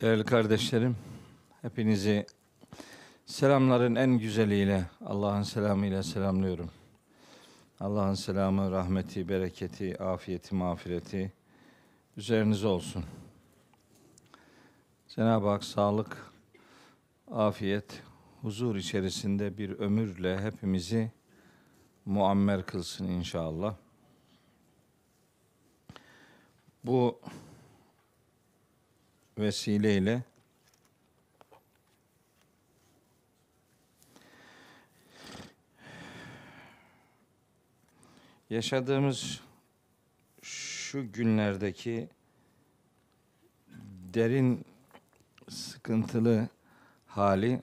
Değerli kardeşlerim, hepinizi selamların en güzeliyle, Allah'ın selamıyla selamlıyorum. Allah'ın selamı, rahmeti, bereketi, afiyeti, mağfireti üzerinize olsun. Cenab-ı Hak sağlık, afiyet, huzur içerisinde bir ömürle hepimizi muammer kılsın inşallah. Bu vesileyle yaşadığımız şu günlerdeki derin sıkıntılı hali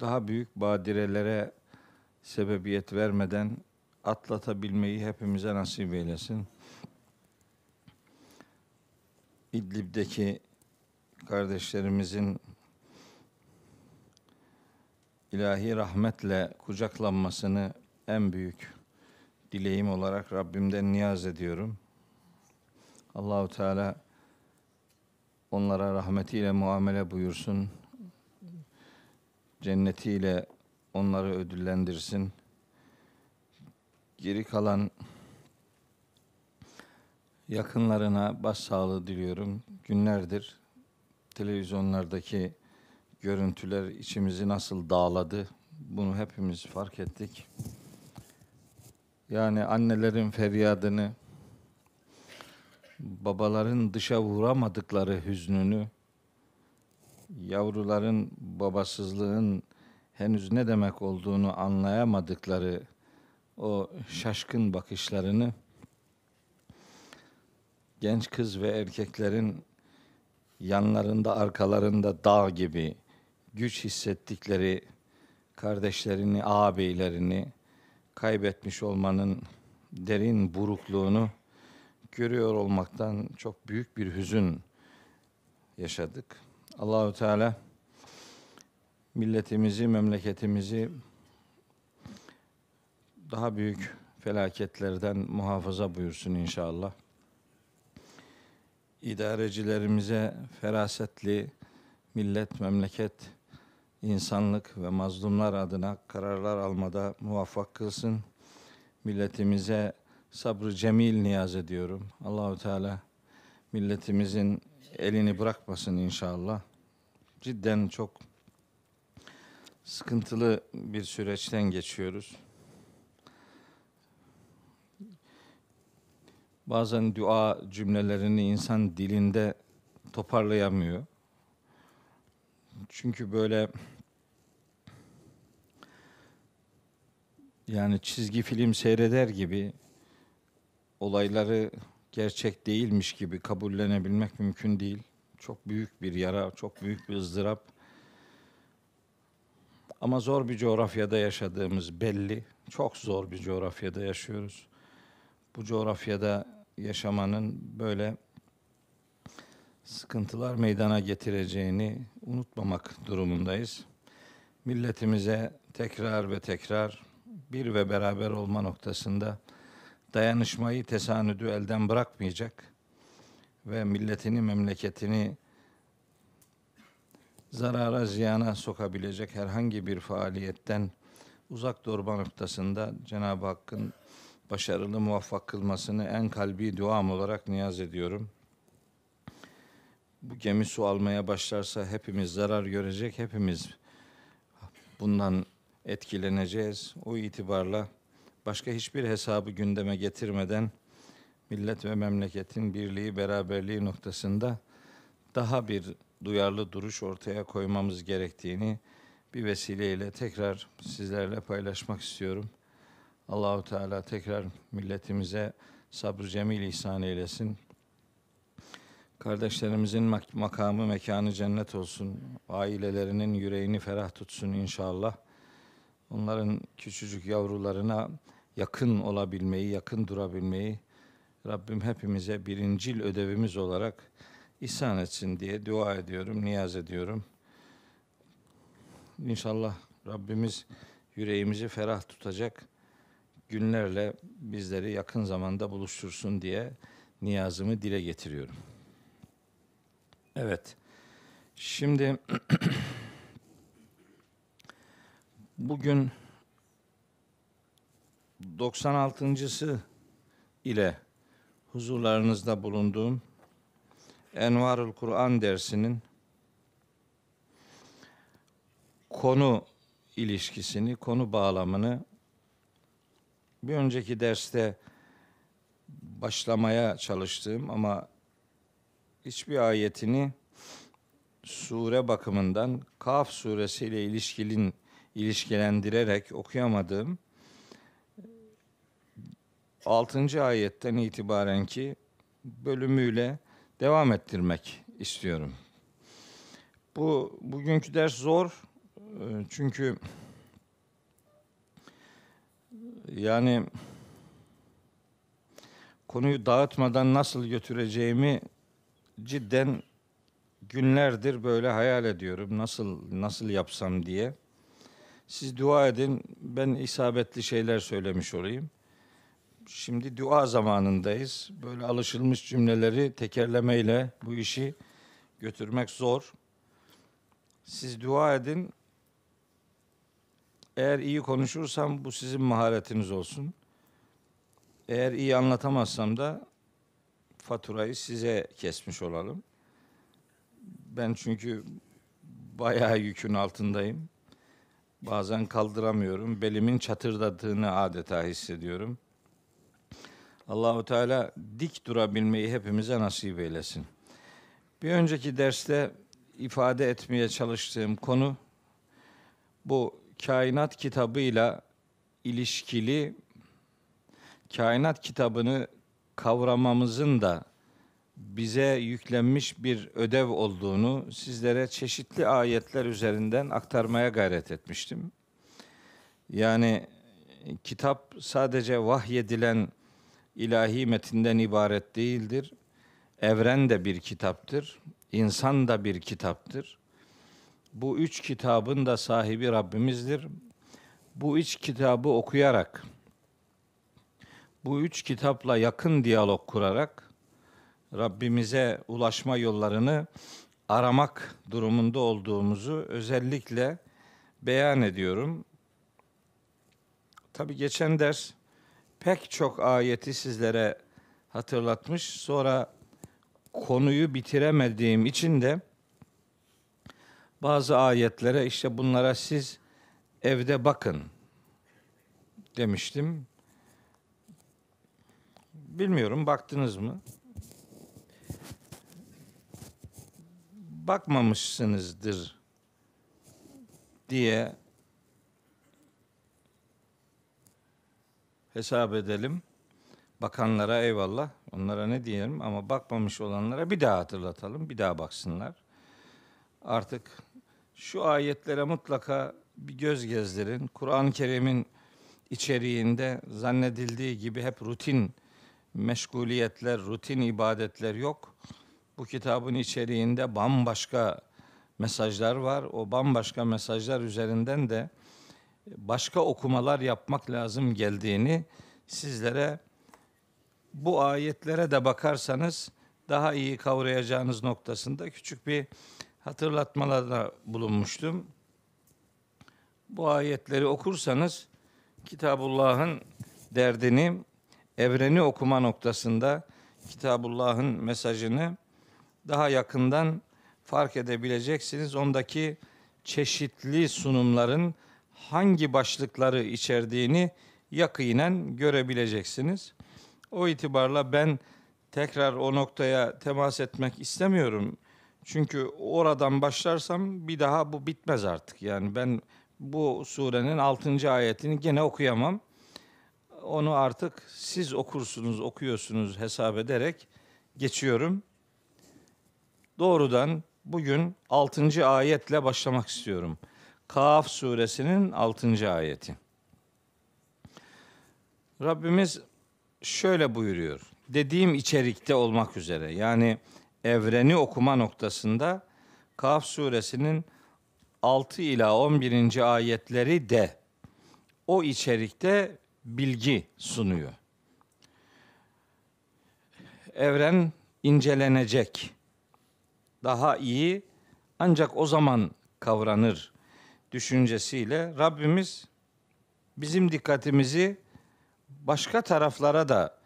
daha büyük badirelere sebebiyet vermeden atlatabilmeyi hepimize nasip eylesin. İdlib'deki kardeşlerimizin ilahi rahmetle kucaklanmasını en büyük dileğim olarak Rabbimden niyaz ediyorum. Allahu Teala onlara rahmetiyle muamele buyursun. Cennetiyle onları ödüllendirsin. Geri kalan yakınlarına başsağlığı diliyorum. Günlerdir televizyonlardaki görüntüler içimizi nasıl dağladı bunu hepimiz fark ettik. Yani annelerin feryadını, babaların dışa vuramadıkları hüznünü, yavruların babasızlığın henüz ne demek olduğunu anlayamadıkları o şaşkın bakışlarını genç kız ve erkeklerin yanlarında arkalarında dağ gibi güç hissettikleri kardeşlerini, ağabeylerini kaybetmiş olmanın derin burukluğunu görüyor olmaktan çok büyük bir hüzün yaşadık. Allahü Teala milletimizi, memleketimizi daha büyük felaketlerden muhafaza buyursun inşallah idarecilerimize ferasetli millet, memleket, insanlık ve mazlumlar adına kararlar almada muvaffak kılsın. Milletimize sabrı cemil niyaz ediyorum. Allahu Teala milletimizin elini bırakmasın inşallah. Cidden çok sıkıntılı bir süreçten geçiyoruz. Bazen dua cümlelerini insan dilinde toparlayamıyor. Çünkü böyle yani çizgi film seyreder gibi olayları gerçek değilmiş gibi kabullenebilmek mümkün değil. Çok büyük bir yara, çok büyük bir ızdırap. Ama zor bir coğrafyada yaşadığımız belli. Çok zor bir coğrafyada yaşıyoruz. Bu coğrafyada yaşamanın böyle sıkıntılar meydana getireceğini unutmamak durumundayız. Milletimize tekrar ve tekrar bir ve beraber olma noktasında dayanışmayı, tesanüdü elden bırakmayacak ve milletini, memleketini zarara, ziyana sokabilecek herhangi bir faaliyetten uzak durma noktasında Cenab-ı Hakk'ın başarılı muvaffak kılmasını en kalbi duam olarak niyaz ediyorum. Bu gemi su almaya başlarsa hepimiz zarar görecek, hepimiz bundan etkileneceğiz. O itibarla başka hiçbir hesabı gündeme getirmeden millet ve memleketin birliği, beraberliği noktasında daha bir duyarlı duruş ortaya koymamız gerektiğini bir vesileyle tekrar sizlerle paylaşmak istiyorum. Allahu Teala tekrar milletimize sabrı cemil ihsan eylesin. Kardeşlerimizin mak- makamı, mekanı cennet olsun. Ailelerinin yüreğini ferah tutsun inşallah. Onların küçücük yavrularına yakın olabilmeyi, yakın durabilmeyi Rabbim hepimize birincil ödevimiz olarak ihsan etsin diye dua ediyorum, niyaz ediyorum. İnşallah Rabbimiz yüreğimizi ferah tutacak günlerle bizleri yakın zamanda buluştursun diye niyazımı dile getiriyorum. Evet. Şimdi bugün 96.sı ile huzurlarınızda bulunduğum Envarul Kur'an dersinin konu ilişkisini, konu bağlamını bir önceki derste başlamaya çalıştığım ama hiçbir ayetini sure bakımından Kaf suresiyle ilişkilin ilişkilendirerek okuyamadığım 6. ayetten itibaren ki bölümüyle devam ettirmek istiyorum. Bu bugünkü ders zor. Çünkü yani konuyu dağıtmadan nasıl götüreceğimi cidden günlerdir böyle hayal ediyorum. Nasıl nasıl yapsam diye. Siz dua edin. Ben isabetli şeyler söylemiş olayım. Şimdi dua zamanındayız. Böyle alışılmış cümleleri tekerlemeyle bu işi götürmek zor. Siz dua edin. Eğer iyi konuşursam bu sizin maharetiniz olsun. Eğer iyi anlatamazsam da faturayı size kesmiş olalım. Ben çünkü bayağı yükün altındayım. Bazen kaldıramıyorum. Belimin çatırdadığını adeta hissediyorum. Allahu Teala dik durabilmeyi hepimize nasip eylesin. Bir önceki derste ifade etmeye çalıştığım konu bu kainat kitabıyla ilişkili kainat kitabını kavramamızın da bize yüklenmiş bir ödev olduğunu sizlere çeşitli ayetler üzerinden aktarmaya gayret etmiştim. Yani kitap sadece vahyedilen ilahi metinden ibaret değildir. Evren de bir kitaptır. İnsan da bir kitaptır. Bu üç kitabın da sahibi Rabbimizdir. Bu üç kitabı okuyarak, bu üç kitapla yakın diyalog kurarak Rabbimize ulaşma yollarını aramak durumunda olduğumuzu özellikle beyan ediyorum. Tabi geçen ders pek çok ayeti sizlere hatırlatmış. Sonra konuyu bitiremediğim için de bazı ayetlere işte bunlara siz evde bakın demiştim. Bilmiyorum baktınız mı? Bakmamışsınızdır diye hesap edelim. Bakanlara eyvallah. Onlara ne diyelim ama bakmamış olanlara bir daha hatırlatalım. Bir daha baksınlar. Artık şu ayetlere mutlaka bir göz gezdirin. Kur'an-ı Kerim'in içeriğinde zannedildiği gibi hep rutin meşguliyetler, rutin ibadetler yok. Bu kitabın içeriğinde bambaşka mesajlar var. O bambaşka mesajlar üzerinden de başka okumalar yapmak lazım geldiğini sizlere bu ayetlere de bakarsanız daha iyi kavrayacağınız noktasında küçük bir hatırlatmalarda bulunmuştum. Bu ayetleri okursanız Kitabullah'ın derdini, evreni okuma noktasında Kitabullah'ın mesajını daha yakından fark edebileceksiniz. Ondaki çeşitli sunumların hangi başlıkları içerdiğini yakinen görebileceksiniz. O itibarla ben tekrar o noktaya temas etmek istemiyorum. Çünkü oradan başlarsam bir daha bu bitmez artık. Yani ben bu surenin 6. ayetini gene okuyamam. Onu artık siz okursunuz, okuyorsunuz hesap ederek geçiyorum. Doğrudan bugün 6. ayetle başlamak istiyorum. Kaf suresinin 6. ayeti. Rabbimiz şöyle buyuruyor. Dediğim içerikte olmak üzere yani evreni okuma noktasında Kaf suresinin 6 ila 11. ayetleri de o içerikte bilgi sunuyor. Evren incelenecek. daha iyi ancak o zaman kavranır düşüncesiyle Rabbimiz bizim dikkatimizi başka taraflara da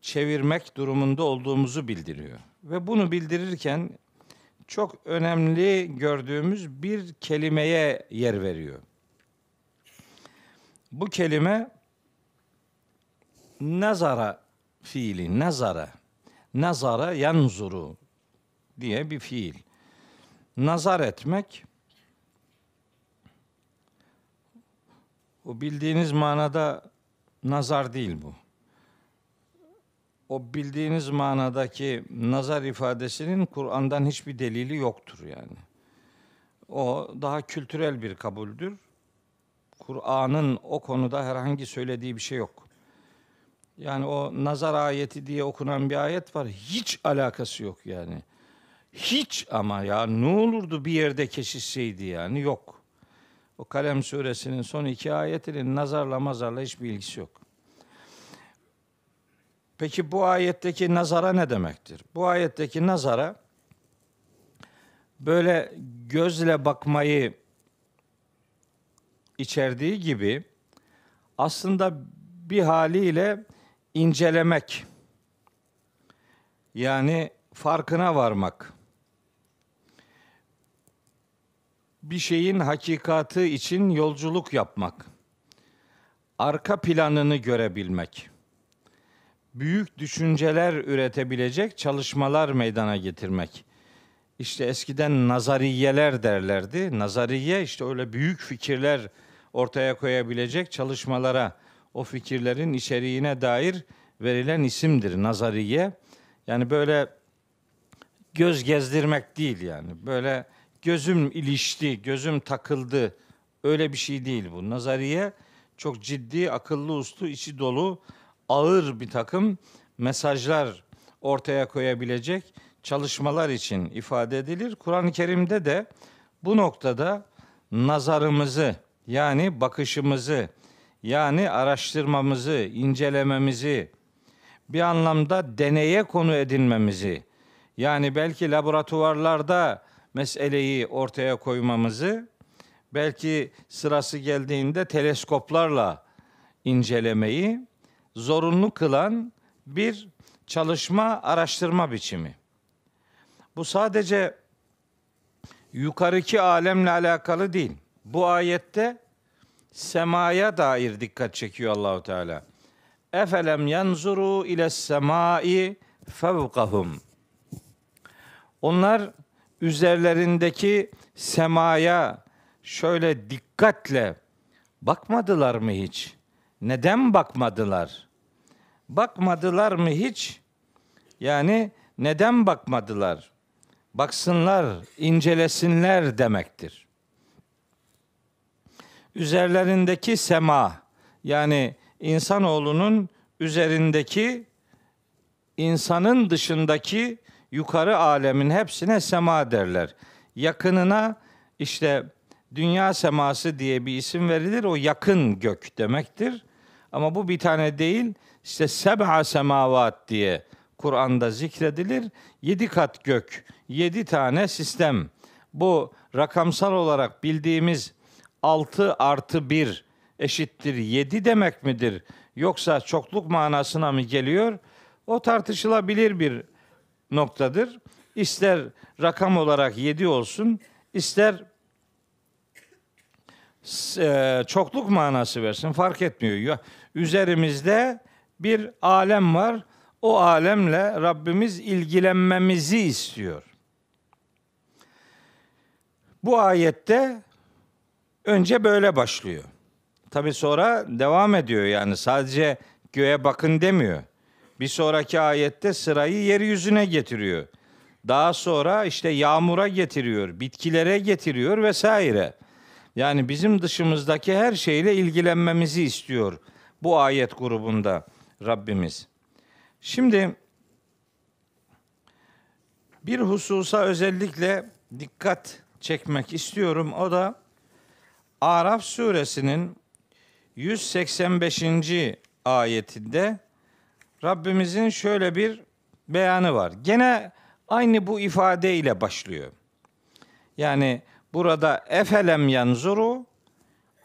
çevirmek durumunda olduğumuzu bildiriyor. Ve bunu bildirirken çok önemli gördüğümüz bir kelimeye yer veriyor. Bu kelime nazara fiili, nazara. Nazara yanzuru diye bir fiil. Nazar etmek o bildiğiniz manada nazar değil bu. O bildiğiniz manadaki nazar ifadesinin Kur'an'dan hiçbir delili yoktur yani. O daha kültürel bir kabuldür. Kur'an'ın o konuda herhangi söylediği bir şey yok. Yani o nazar ayeti diye okunan bir ayet var. Hiç alakası yok yani. Hiç ama ya ne olurdu bir yerde keşişseydi yani yok. O Kalem suresinin son iki ayetinin nazarla mazarla hiçbir ilgisi yok. Peki bu ayetteki nazara ne demektir? Bu ayetteki nazara böyle gözle bakmayı içerdiği gibi aslında bir haliyle incelemek yani farkına varmak bir şeyin hakikatı için yolculuk yapmak arka planını görebilmek büyük düşünceler üretebilecek çalışmalar meydana getirmek işte eskiden nazariyeler derlerdi. Nazariye işte öyle büyük fikirler ortaya koyabilecek çalışmalara o fikirlerin içeriğine dair verilen isimdir nazariye. Yani böyle göz gezdirmek değil yani. Böyle gözüm ilişti, gözüm takıldı. Öyle bir şey değil bu. Nazariye çok ciddi, akıllı uslu, içi dolu, ağır bir takım mesajlar ortaya koyabilecek çalışmalar için ifade edilir. Kur'an-ı Kerim'de de bu noktada nazarımızı yani bakışımızı yani araştırmamızı, incelememizi bir anlamda deneye konu edinmemizi yani belki laboratuvarlarda meseleyi ortaya koymamızı belki sırası geldiğinde teleskoplarla incelemeyi zorunlu kılan bir çalışma araştırma biçimi. Bu sadece yukarıki alemle alakalı değil. Bu ayette semaya dair dikkat çekiyor Allahu Teala. Efelem yanzuru ile semai fevkahum. Onlar üzerlerindeki semaya şöyle dikkatle bakmadılar mı hiç? Neden bakmadılar? Bakmadılar mı hiç? Yani neden bakmadılar? Baksınlar, incelesinler demektir. Üzerlerindeki sema yani insanoğlunun üzerindeki insanın dışındaki yukarı alemin hepsine sema derler. Yakınına işte dünya seması diye bir isim verilir. O yakın gök demektir. Ama bu bir tane değil. İşte seb'a semavat diye Kur'an'da zikredilir. Yedi kat gök, yedi tane sistem. Bu rakamsal olarak bildiğimiz altı artı bir eşittir yedi demek midir? Yoksa çokluk manasına mı geliyor? O tartışılabilir bir noktadır. İster rakam olarak yedi olsun, ister e, çokluk manası versin fark etmiyor. Üzerimizde bir alem var. O alemle Rabbimiz ilgilenmemizi istiyor. Bu ayette önce böyle başlıyor. Tabi sonra devam ediyor yani sadece göğe bakın demiyor. Bir sonraki ayette sırayı yeryüzüne getiriyor. Daha sonra işte yağmura getiriyor, bitkilere getiriyor vesaire. Yani bizim dışımızdaki her şeyle ilgilenmemizi istiyor bu ayet grubunda Rabbimiz. Şimdi bir hususa özellikle dikkat çekmek istiyorum. O da Araf suresinin 185. ayetinde Rabbimizin şöyle bir beyanı var. Gene aynı bu ifadeyle başlıyor. Yani burada efelem yanzuru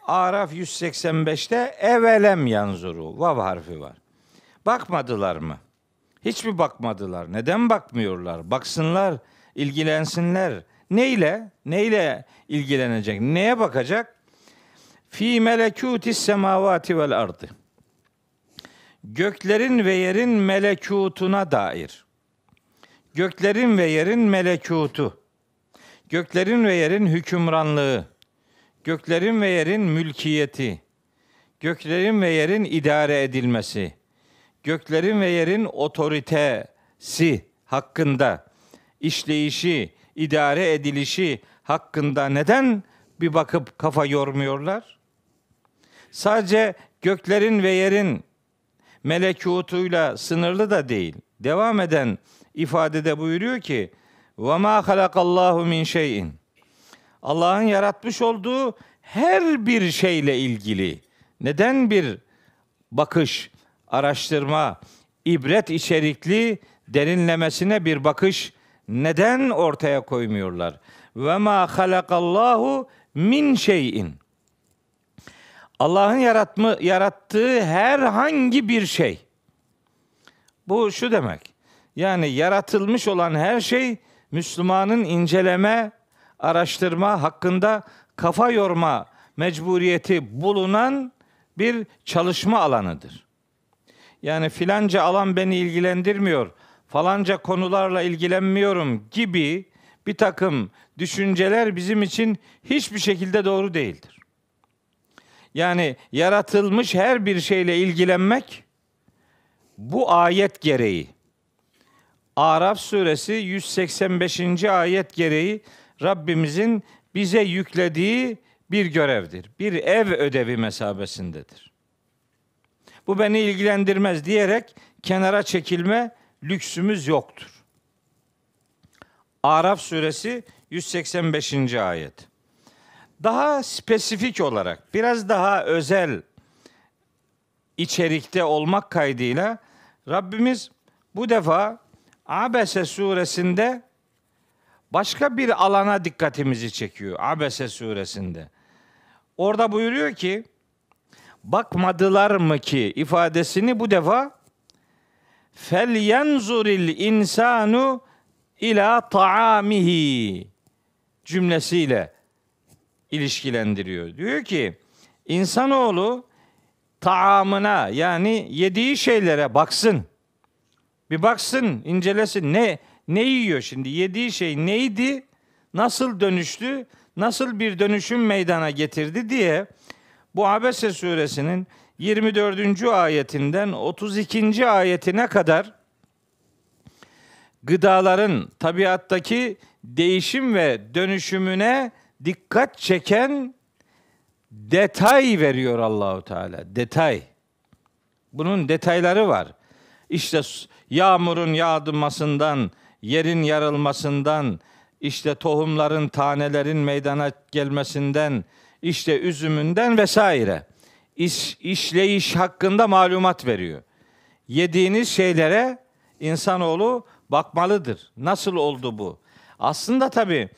Araf 185'te evelem yanzuru vav harfi var. Bakmadılar mı? Hiç mi bakmadılar? Neden bakmıyorlar? Baksınlar, ilgilensinler. Neyle? Neyle ilgilenecek? Neye bakacak? Fi melekutis semavati vel ardı. Göklerin ve yerin melekutuna dair. Göklerin ve yerin melekutu. Göklerin ve yerin hükümranlığı. Göklerin ve yerin mülkiyeti. Göklerin ve yerin idare edilmesi. Göklerin ve yerin otoritesi hakkında işleyişi, idare edilişi hakkında neden bir bakıp kafa yormuyorlar? Sadece göklerin ve yerin melekutuyla sınırlı da değil. Devam eden ifadede buyuruyor ki: "Ve ma halakallahu min şeyin." Allah'ın yaratmış olduğu her bir şeyle ilgili neden bir bakış, araştırma, ibret içerikli derinlemesine bir bakış neden ortaya koymuyorlar? Ve ma halakallahu min şeyin. Allah'ın yaratma, yarattığı herhangi bir şey. Bu şu demek. Yani yaratılmış olan her şey Müslümanın inceleme, araştırma hakkında kafa yorma mecburiyeti bulunan bir çalışma alanıdır. Yani filanca alan beni ilgilendirmiyor, falanca konularla ilgilenmiyorum gibi bir takım düşünceler bizim için hiçbir şekilde doğru değildir. Yani yaratılmış her bir şeyle ilgilenmek bu ayet gereği Araf suresi 185. ayet gereği Rabbimizin bize yüklediği bir görevdir. Bir ev ödevi mesabesindedir. Bu beni ilgilendirmez diyerek kenara çekilme lüksümüz yoktur. Araf suresi 185. ayet. Daha spesifik olarak, biraz daha özel içerikte olmak kaydıyla Rabbimiz bu defa Abese suresinde başka bir alana dikkatimizi çekiyor. Abese suresinde. Orada buyuruyor ki bakmadılar mı ki ifadesini bu defa fel yenzuril insanu ila taamihi cümlesiyle ilişkilendiriyor. Diyor ki insanoğlu taamına yani yediği şeylere baksın. Bir baksın, incelesin. Ne ne yiyor şimdi? Yediği şey neydi? Nasıl dönüştü? Nasıl bir dönüşüm meydana getirdi diye bu Abese suresinin 24. ayetinden 32. ayetine kadar gıdaların tabiattaki değişim ve dönüşümüne dikkat çeken detay veriyor Allahu Teala. Detay. Bunun detayları var. İşte yağmurun yağdırmasından, yerin yarılmasından, işte tohumların, tanelerin meydana gelmesinden, işte üzümünden vesaire. İş, işleyiş hakkında malumat veriyor. Yediğiniz şeylere insanoğlu bakmalıdır. Nasıl oldu bu? Aslında tabii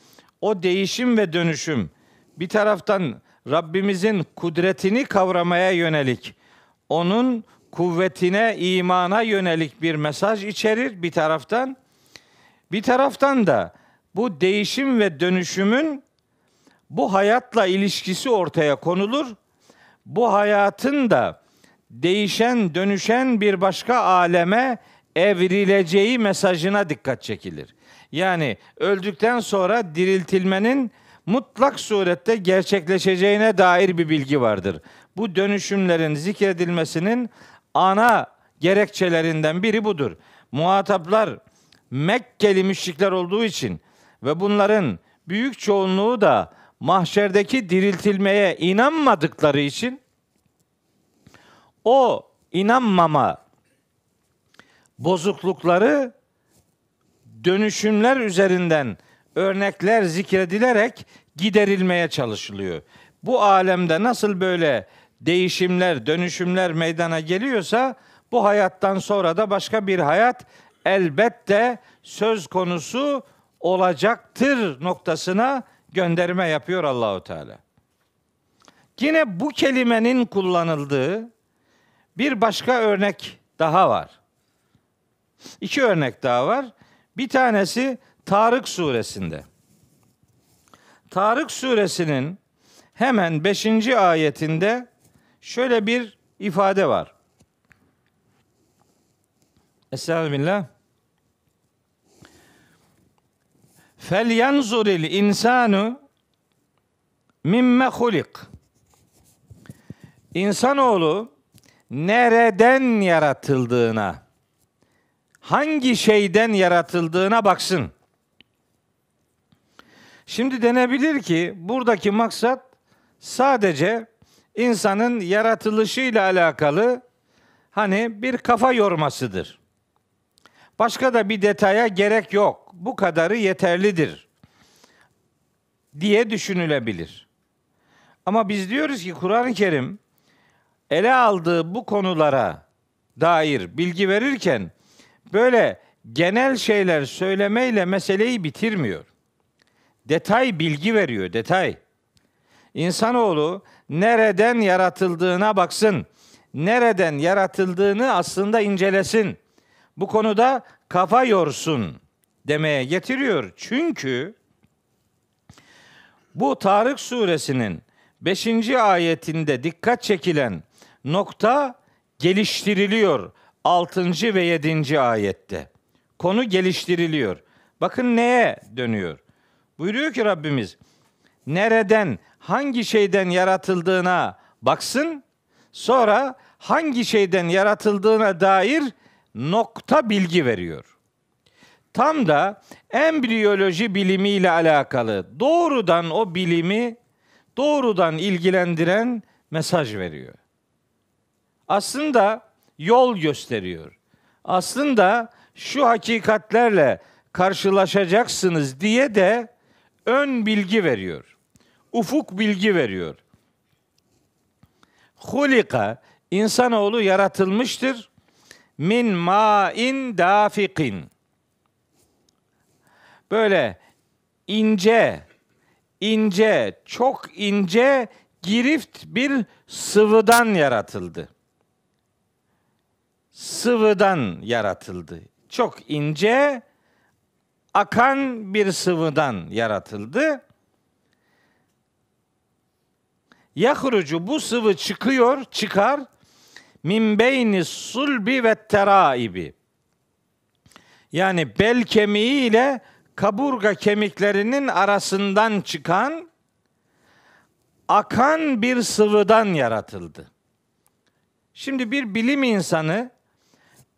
o değişim ve dönüşüm bir taraftan Rabbimizin kudretini kavramaya yönelik, onun kuvvetine, imana yönelik bir mesaj içerir bir taraftan. Bir taraftan da bu değişim ve dönüşümün bu hayatla ilişkisi ortaya konulur. Bu hayatın da değişen, dönüşen bir başka aleme evrileceği mesajına dikkat çekilir. Yani öldükten sonra diriltilmenin mutlak surette gerçekleşeceğine dair bir bilgi vardır. Bu dönüşümlerin zikredilmesinin ana gerekçelerinden biri budur. Muhataplar Mekkeli müşrikler olduğu için ve bunların büyük çoğunluğu da mahşerdeki diriltilmeye inanmadıkları için o inanmama bozuklukları dönüşümler üzerinden örnekler zikredilerek giderilmeye çalışılıyor. Bu alemde nasıl böyle değişimler, dönüşümler meydana geliyorsa bu hayattan sonra da başka bir hayat elbette söz konusu olacaktır noktasına gönderme yapıyor Allahu Teala. Yine bu kelimenin kullanıldığı bir başka örnek daha var. İki örnek daha var. Bir tanesi Tarık suresinde. Tarık suresinin hemen 5. ayetinde şöyle bir ifade var. Estağfirullah. Fel yanzuril insanu mimme hulik. İnsanoğlu nereden yaratıldığına, hangi şeyden yaratıldığına baksın. Şimdi denebilir ki buradaki maksat sadece insanın yaratılışıyla alakalı hani bir kafa yormasıdır. Başka da bir detaya gerek yok. Bu kadarı yeterlidir diye düşünülebilir. Ama biz diyoruz ki Kur'an-ı Kerim ele aldığı bu konulara dair bilgi verirken böyle genel şeyler söylemeyle meseleyi bitirmiyor. Detay bilgi veriyor, detay. İnsanoğlu nereden yaratıldığına baksın. Nereden yaratıldığını aslında incelesin. Bu konuda kafa yorsun demeye getiriyor. Çünkü bu Tarık suresinin 5. ayetinde dikkat çekilen nokta geliştiriliyor 6. ve 7. ayette. Konu geliştiriliyor. Bakın neye dönüyor? Buyuruyor ki Rabbimiz nereden, hangi şeyden yaratıldığına baksın. Sonra hangi şeyden yaratıldığına dair nokta bilgi veriyor. Tam da embriyoloji bilimiyle alakalı doğrudan o bilimi doğrudan ilgilendiren mesaj veriyor. Aslında yol gösteriyor. Aslında şu hakikatlerle karşılaşacaksınız diye de ön bilgi veriyor. Ufuk bilgi veriyor. Hulika insanoğlu yaratılmıştır. Min ma'in dafikin. Böyle ince, ince, çok ince girift bir sıvıdan yaratıldı. Sıvıdan yaratıldı. Çok ince, akan bir sıvıdan yaratıldı. Yahrucu bu sıvı çıkıyor, çıkar min beyni sulbi ve teraibi. Yani bel kemiği ile kaburga kemiklerinin arasından çıkan akan bir sıvıdan yaratıldı. Şimdi bir bilim insanı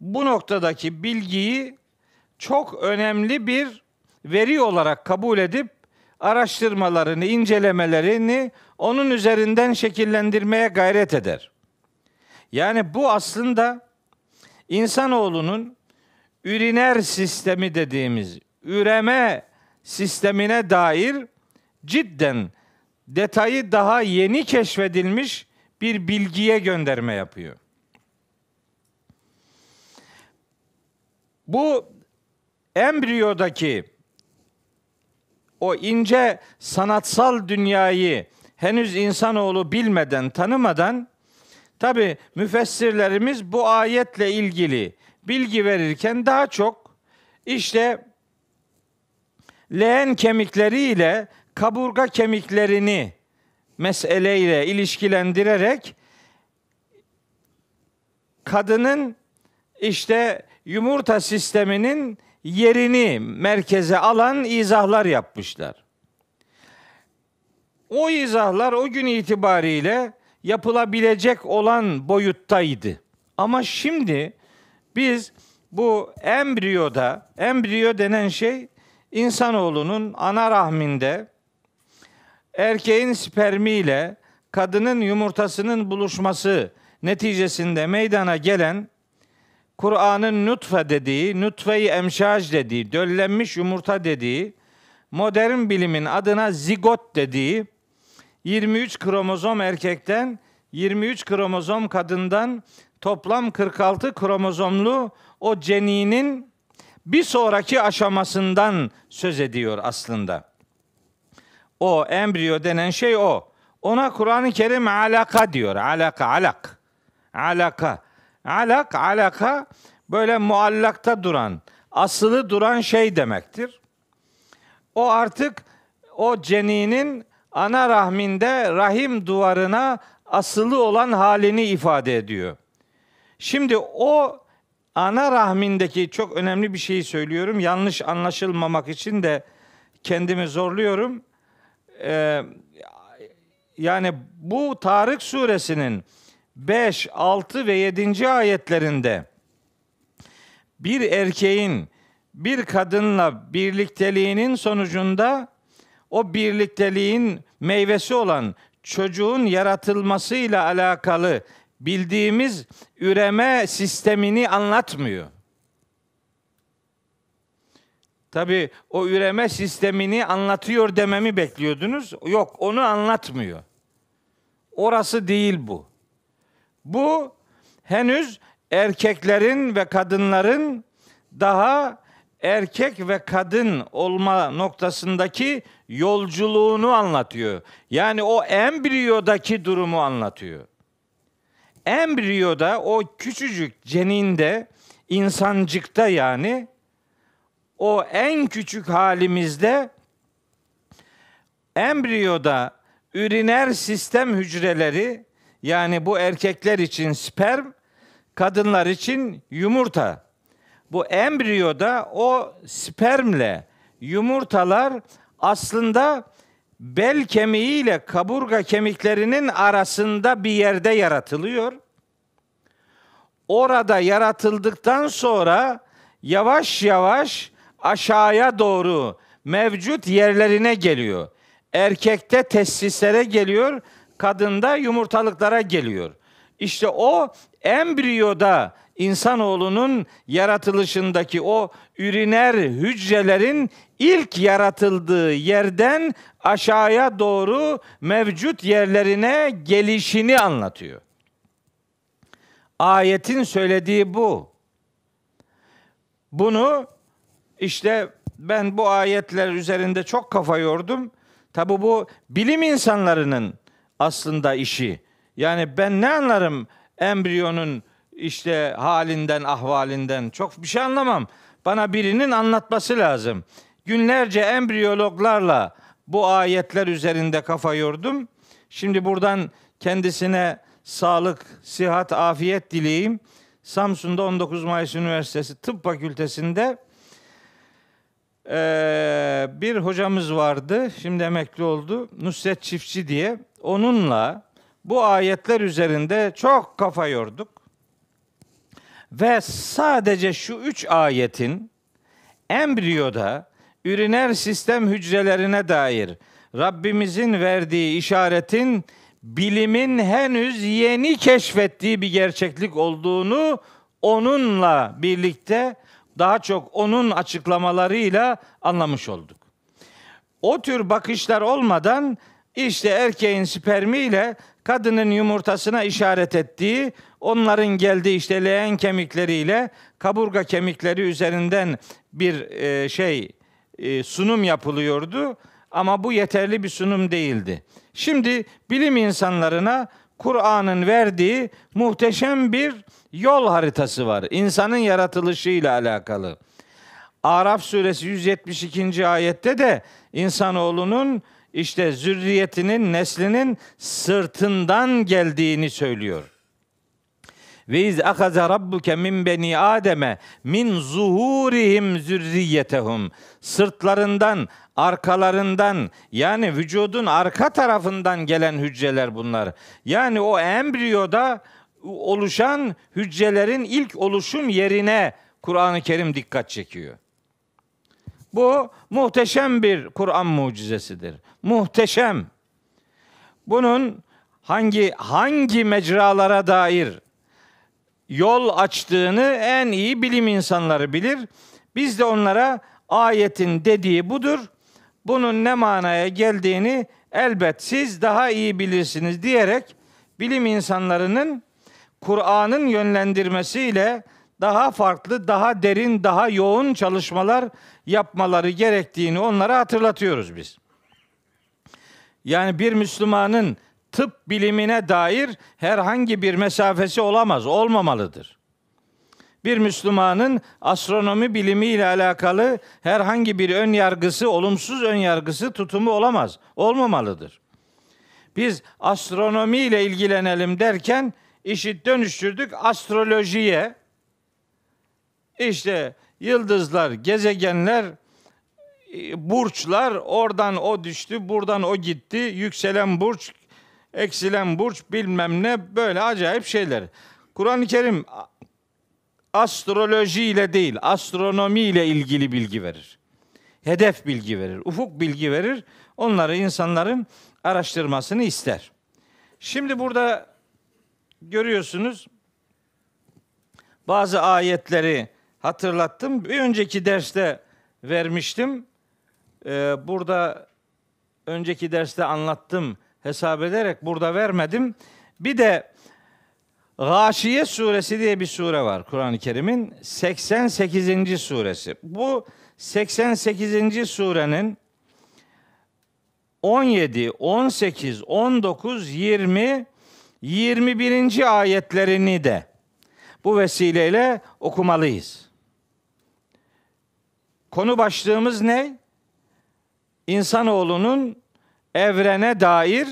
bu noktadaki bilgiyi çok önemli bir veri olarak kabul edip araştırmalarını, incelemelerini onun üzerinden şekillendirmeye gayret eder. Yani bu aslında insanoğlunun üriner sistemi dediğimiz üreme sistemine dair cidden detayı daha yeni keşfedilmiş bir bilgiye gönderme yapıyor. Bu embriyodaki o ince sanatsal dünyayı henüz insanoğlu bilmeden, tanımadan tabi müfessirlerimiz bu ayetle ilgili bilgi verirken daha çok işte leğen kemikleriyle kaburga kemiklerini meseleyle ilişkilendirerek kadının işte yumurta sisteminin yerini merkeze alan izahlar yapmışlar. O izahlar o gün itibariyle yapılabilecek olan boyuttaydı. Ama şimdi biz bu embriyoda, embriyo denen şey insanoğlunun ana rahminde erkeğin spermiyle kadının yumurtasının buluşması neticesinde meydana gelen Kur'an'ın nutfe dediği, nutfe-i emşaj dediği, döllenmiş yumurta dediği, modern bilimin adına zigot dediği 23 kromozom erkekten 23 kromozom kadından toplam 46 kromozomlu o ceninin bir sonraki aşamasından söz ediyor aslında. O embriyo denen şey o. Ona Kur'an-ı Kerim alaka diyor. Alaka, alak. Alaka. Alak, alaka böyle muallakta duran, asılı duran şey demektir. O artık o ceninin ana rahminde rahim duvarına asılı olan halini ifade ediyor. Şimdi o ana rahmindeki çok önemli bir şeyi söylüyorum. Yanlış anlaşılmamak için de kendimi zorluyorum. Ee, yani bu Tarık suresinin 5, 6 ve 7. ayetlerinde bir erkeğin bir kadınla birlikteliğinin sonucunda o birlikteliğin meyvesi olan çocuğun yaratılmasıyla alakalı bildiğimiz üreme sistemini anlatmıyor. Tabi o üreme sistemini anlatıyor dememi bekliyordunuz. Yok onu anlatmıyor. Orası değil bu. Bu henüz erkeklerin ve kadınların daha erkek ve kadın olma noktasındaki yolculuğunu anlatıyor. Yani o embriyodaki durumu anlatıyor. Embriyoda o küçücük ceninde insancıkta yani o en küçük halimizde embriyoda üriner sistem hücreleri yani bu erkekler için sperm, kadınlar için yumurta. Bu embriyoda o spermle yumurtalar aslında bel kemiği ile kaburga kemiklerinin arasında bir yerde yaratılıyor. Orada yaratıldıktan sonra yavaş yavaş aşağıya doğru mevcut yerlerine geliyor. Erkekte testislere geliyor, kadında yumurtalıklara geliyor. İşte o embriyoda insanoğlunun yaratılışındaki o üriner hücrelerin ilk yaratıldığı yerden aşağıya doğru mevcut yerlerine gelişini anlatıyor. Ayetin söylediği bu. Bunu işte ben bu ayetler üzerinde çok kafa yordum. Tabi bu bilim insanlarının aslında işi. Yani ben ne anlarım embriyonun işte halinden, ahvalinden çok bir şey anlamam. Bana birinin anlatması lazım. Günlerce embriyologlarla bu ayetler üzerinde kafa yordum. Şimdi buradan kendisine sağlık, sıhhat, afiyet dileyim. Samsun'da 19 Mayıs Üniversitesi Tıp Fakültesi'nde ee, bir hocamız vardı. Şimdi emekli oldu. Nusret Çiftçi diye. Onunla bu ayetler üzerinde çok kafa yorduk. Ve sadece şu üç ayetin embriyoda üriner sistem hücrelerine dair Rabbimizin verdiği işaretin bilimin henüz yeni keşfettiği bir gerçeklik olduğunu onunla birlikte daha çok onun açıklamalarıyla anlamış olduk. O tür bakışlar olmadan işte erkeğin spermiyle kadının yumurtasına işaret ettiği, onların geldiği işte leğen kemikleriyle kaburga kemikleri üzerinden bir e, şey e, sunum yapılıyordu ama bu yeterli bir sunum değildi. Şimdi bilim insanlarına Kur'an'ın verdiği muhteşem bir yol haritası var. İnsanın yaratılışıyla alakalı. Araf suresi 172. ayette de insanoğlunun işte zürriyetinin, neslinin sırtından geldiğini söylüyor. Ve iz akaza rabbuke min beni Ademe min zuhurihim zürriyetehum. Sırtlarından, arkalarından yani vücudun arka tarafından gelen hücreler bunlar. Yani o embriyoda oluşan hücrelerin ilk oluşum yerine Kur'an-ı Kerim dikkat çekiyor. Bu muhteşem bir Kur'an mucizesidir. Muhteşem. Bunun hangi hangi mecralara dair yol açtığını en iyi bilim insanları bilir. Biz de onlara ayetin dediği budur. Bunun ne manaya geldiğini elbet siz daha iyi bilirsiniz diyerek bilim insanlarının Kur'an'ın yönlendirmesiyle daha farklı, daha derin, daha yoğun çalışmalar yapmaları gerektiğini onlara hatırlatıyoruz biz. Yani bir Müslümanın tıp bilimine dair herhangi bir mesafesi olamaz, olmamalıdır. Bir Müslümanın astronomi bilimiyle alakalı herhangi bir ön yargısı, olumsuz ön yargısı, tutumu olamaz, olmamalıdır. Biz astronomi ile ilgilenelim derken işi dönüştürdük astrolojiye. İşte yıldızlar, gezegenler, burçlar oradan o düştü, buradan o gitti. Yükselen burç, eksilen burç bilmem ne böyle acayip şeyler. Kur'an-ı Kerim astroloji ile değil, astronomi ile ilgili bilgi verir. Hedef bilgi verir, ufuk bilgi verir. Onları insanların araştırmasını ister. Şimdi burada görüyorsunuz bazı ayetleri hatırlattım. Bir önceki derste vermiştim. Ee, burada önceki derste anlattım hesap ederek burada vermedim. Bir de Gâşiye suresi diye bir sure var Kur'an-ı Kerim'in 88. suresi. Bu 88. surenin 17, 18, 19, 20, 21. ayetlerini de bu vesileyle okumalıyız. Konu başlığımız ne? İnsanoğlunun evrene dair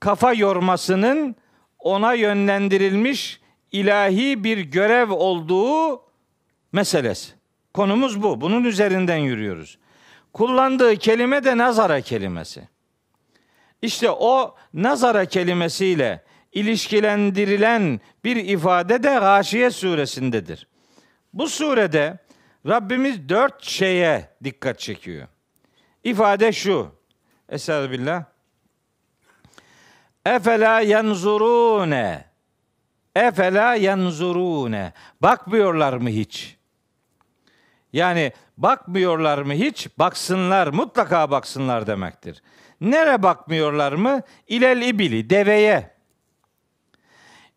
kafa yormasının ona yönlendirilmiş ilahi bir görev olduğu meselesi. Konumuz bu. Bunun üzerinden yürüyoruz. Kullandığı kelime de nazara kelimesi. İşte o nazara kelimesiyle ilişkilendirilen bir ifade de Gâşiye suresindedir. Bu surede Rabbimiz dört şeye dikkat çekiyor. İfade şu. Estağfirullah. Efela yanzurune. Efela yanzurune. Bakmıyorlar mı hiç? Yani bakmıyorlar mı hiç? Baksınlar, mutlaka baksınlar demektir. Nere bakmıyorlar mı? İlel ibili, deveye.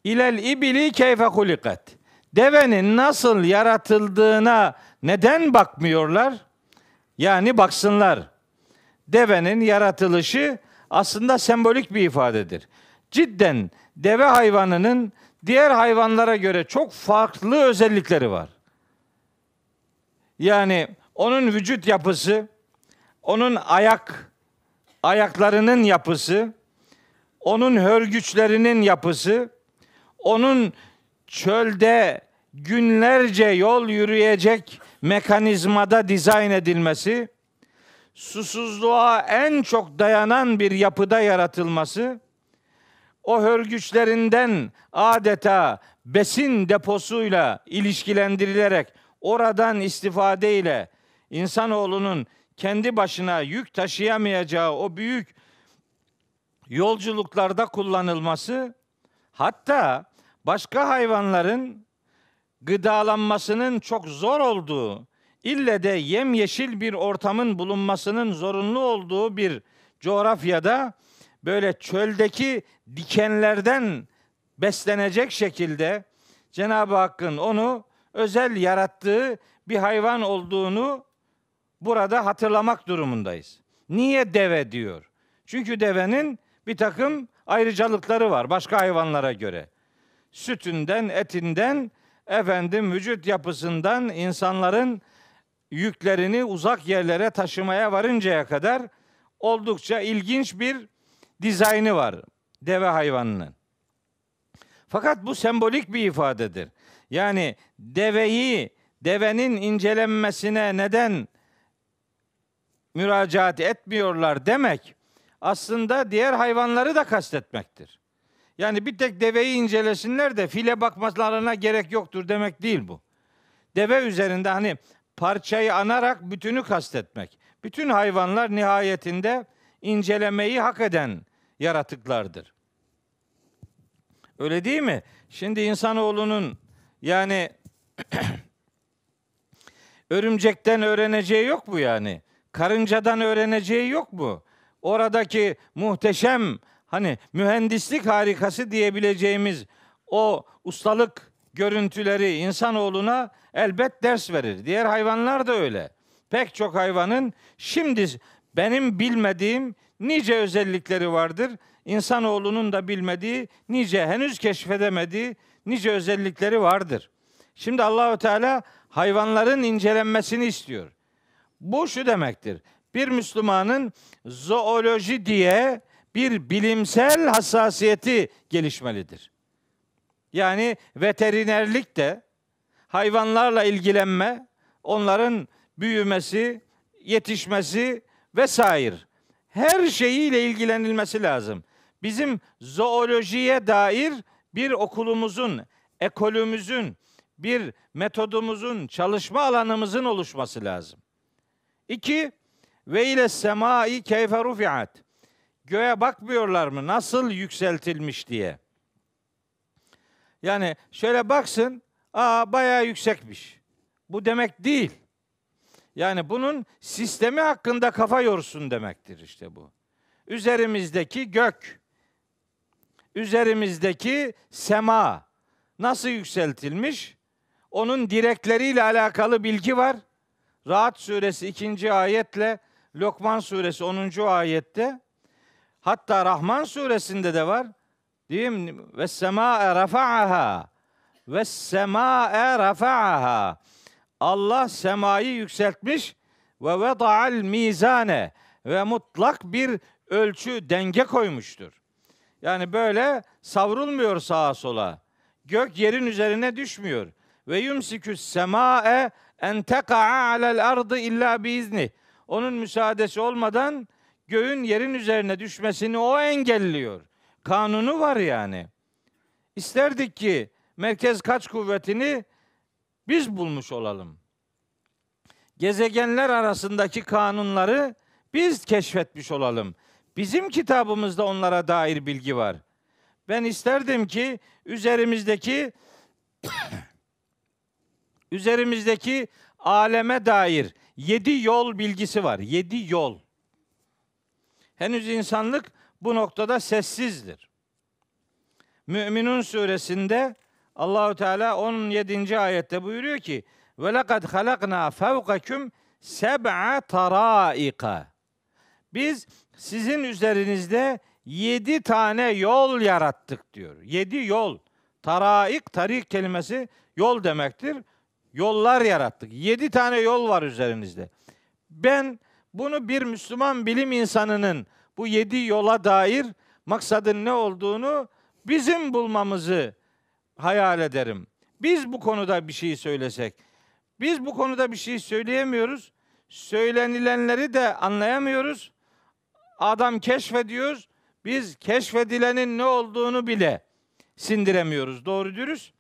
İlel ibili keyfe hulikat. Devenin nasıl yaratıldığına neden bakmıyorlar? Yani baksınlar. Devenin yaratılışı aslında sembolik bir ifadedir. Cidden deve hayvanının diğer hayvanlara göre çok farklı özellikleri var. Yani onun vücut yapısı, onun ayak ayaklarının yapısı, onun hörgüçlerinin yapısı, onun çölde günlerce yol yürüyecek mekanizmada dizayn edilmesi, susuzluğa en çok dayanan bir yapıda yaratılması, o hörgüçlerinden adeta besin deposuyla ilişkilendirilerek oradan istifade ile insanoğlunun kendi başına yük taşıyamayacağı o büyük yolculuklarda kullanılması hatta başka hayvanların gıdalanmasının çok zor olduğu, ille de yemyeşil bir ortamın bulunmasının zorunlu olduğu bir coğrafyada böyle çöldeki dikenlerden beslenecek şekilde Cenab-ı Hakk'ın onu özel yarattığı bir hayvan olduğunu burada hatırlamak durumundayız. Niye deve diyor? Çünkü devenin bir takım ayrıcalıkları var başka hayvanlara göre. Sütünden, etinden, efendim vücut yapısından insanların yüklerini uzak yerlere taşımaya varıncaya kadar oldukça ilginç bir dizaynı var deve hayvanının. Fakat bu sembolik bir ifadedir. Yani deveyi, devenin incelenmesine neden müracaat etmiyorlar demek aslında diğer hayvanları da kastetmektir. Yani bir tek deveyi incelesinler de file bakmalarına gerek yoktur demek değil bu. Deve üzerinde hani parçayı anarak bütünü kastetmek. Bütün hayvanlar nihayetinde incelemeyi hak eden yaratıklardır. Öyle değil mi? Şimdi insanoğlunun yani örümcekten öğreneceği yok mu yani? Karıncadan öğreneceği yok mu? Oradaki muhteşem hani mühendislik harikası diyebileceğimiz o ustalık görüntüleri insanoğluna elbet ders verir. Diğer hayvanlar da öyle. Pek çok hayvanın şimdi benim bilmediğim nice özellikleri vardır. İnsanoğlunun da bilmediği, nice henüz keşfedemediği nice özellikleri vardır. Şimdi Allahu Teala hayvanların incelenmesini istiyor. Bu şu demektir. Bir Müslümanın zooloji diye bir bilimsel hassasiyeti gelişmelidir. Yani veterinerlik de hayvanlarla ilgilenme, onların büyümesi, yetişmesi vesaire her şeyiyle ilgilenilmesi lazım. Bizim zoolojiye dair bir okulumuzun, ekolümüzün, bir metodumuzun, çalışma alanımızın oluşması lazım. İki, ve ile semai keyfe rufiat. Göğe bakmıyorlar mı? Nasıl yükseltilmiş diye. Yani şöyle baksın, aa bayağı yüksekmiş. Bu demek değil. Yani bunun sistemi hakkında kafa yorsun demektir işte bu. Üzerimizdeki gök, üzerimizdeki sema nasıl yükseltilmiş? Onun direkleriyle alakalı bilgi var. Rahat suresi 2. ayetle Lokman suresi 10. ayette hatta Rahman suresinde de var. Değil mi? Ve sema'e rafa'aha. Ve sema'e rafa'aha. Allah semayı yükseltmiş ve veda'al mizane ve mutlak bir ölçü denge koymuştur. Yani böyle savrulmuyor sağa sola. Gök yerin üzerine düşmüyor. Ve yumsiküs sema'e en teka'a alel ardı illa biizni. Onun müsaadesi olmadan göğün yerin üzerine düşmesini o engelliyor. Kanunu var yani. İsterdik ki merkez kaç kuvvetini biz bulmuş olalım. Gezegenler arasındaki kanunları biz keşfetmiş olalım. Bizim kitabımızda onlara dair bilgi var. Ben isterdim ki üzerimizdeki üzerimizdeki aleme dair yedi yol bilgisi var. Yedi yol. Henüz insanlık bu noktada sessizdir. Müminun suresinde Allahu Teala 17. ayette buyuruyor ki ve lekad halakna fevkakum seb'a taraika. Biz sizin üzerinizde yedi tane yol yarattık diyor. Yedi yol. Taraik, tarik kelimesi yol demektir. Yollar yarattık. Yedi tane yol var üzerinizde. Ben bunu bir Müslüman bilim insanının bu yedi yola dair maksadın ne olduğunu bizim bulmamızı hayal ederim. Biz bu konuda bir şey söylesek. Biz bu konuda bir şey söyleyemiyoruz. Söylenilenleri de anlayamıyoruz. Adam keşfediyoruz. Biz keşfedilenin ne olduğunu bile sindiremiyoruz. Doğru dürüst.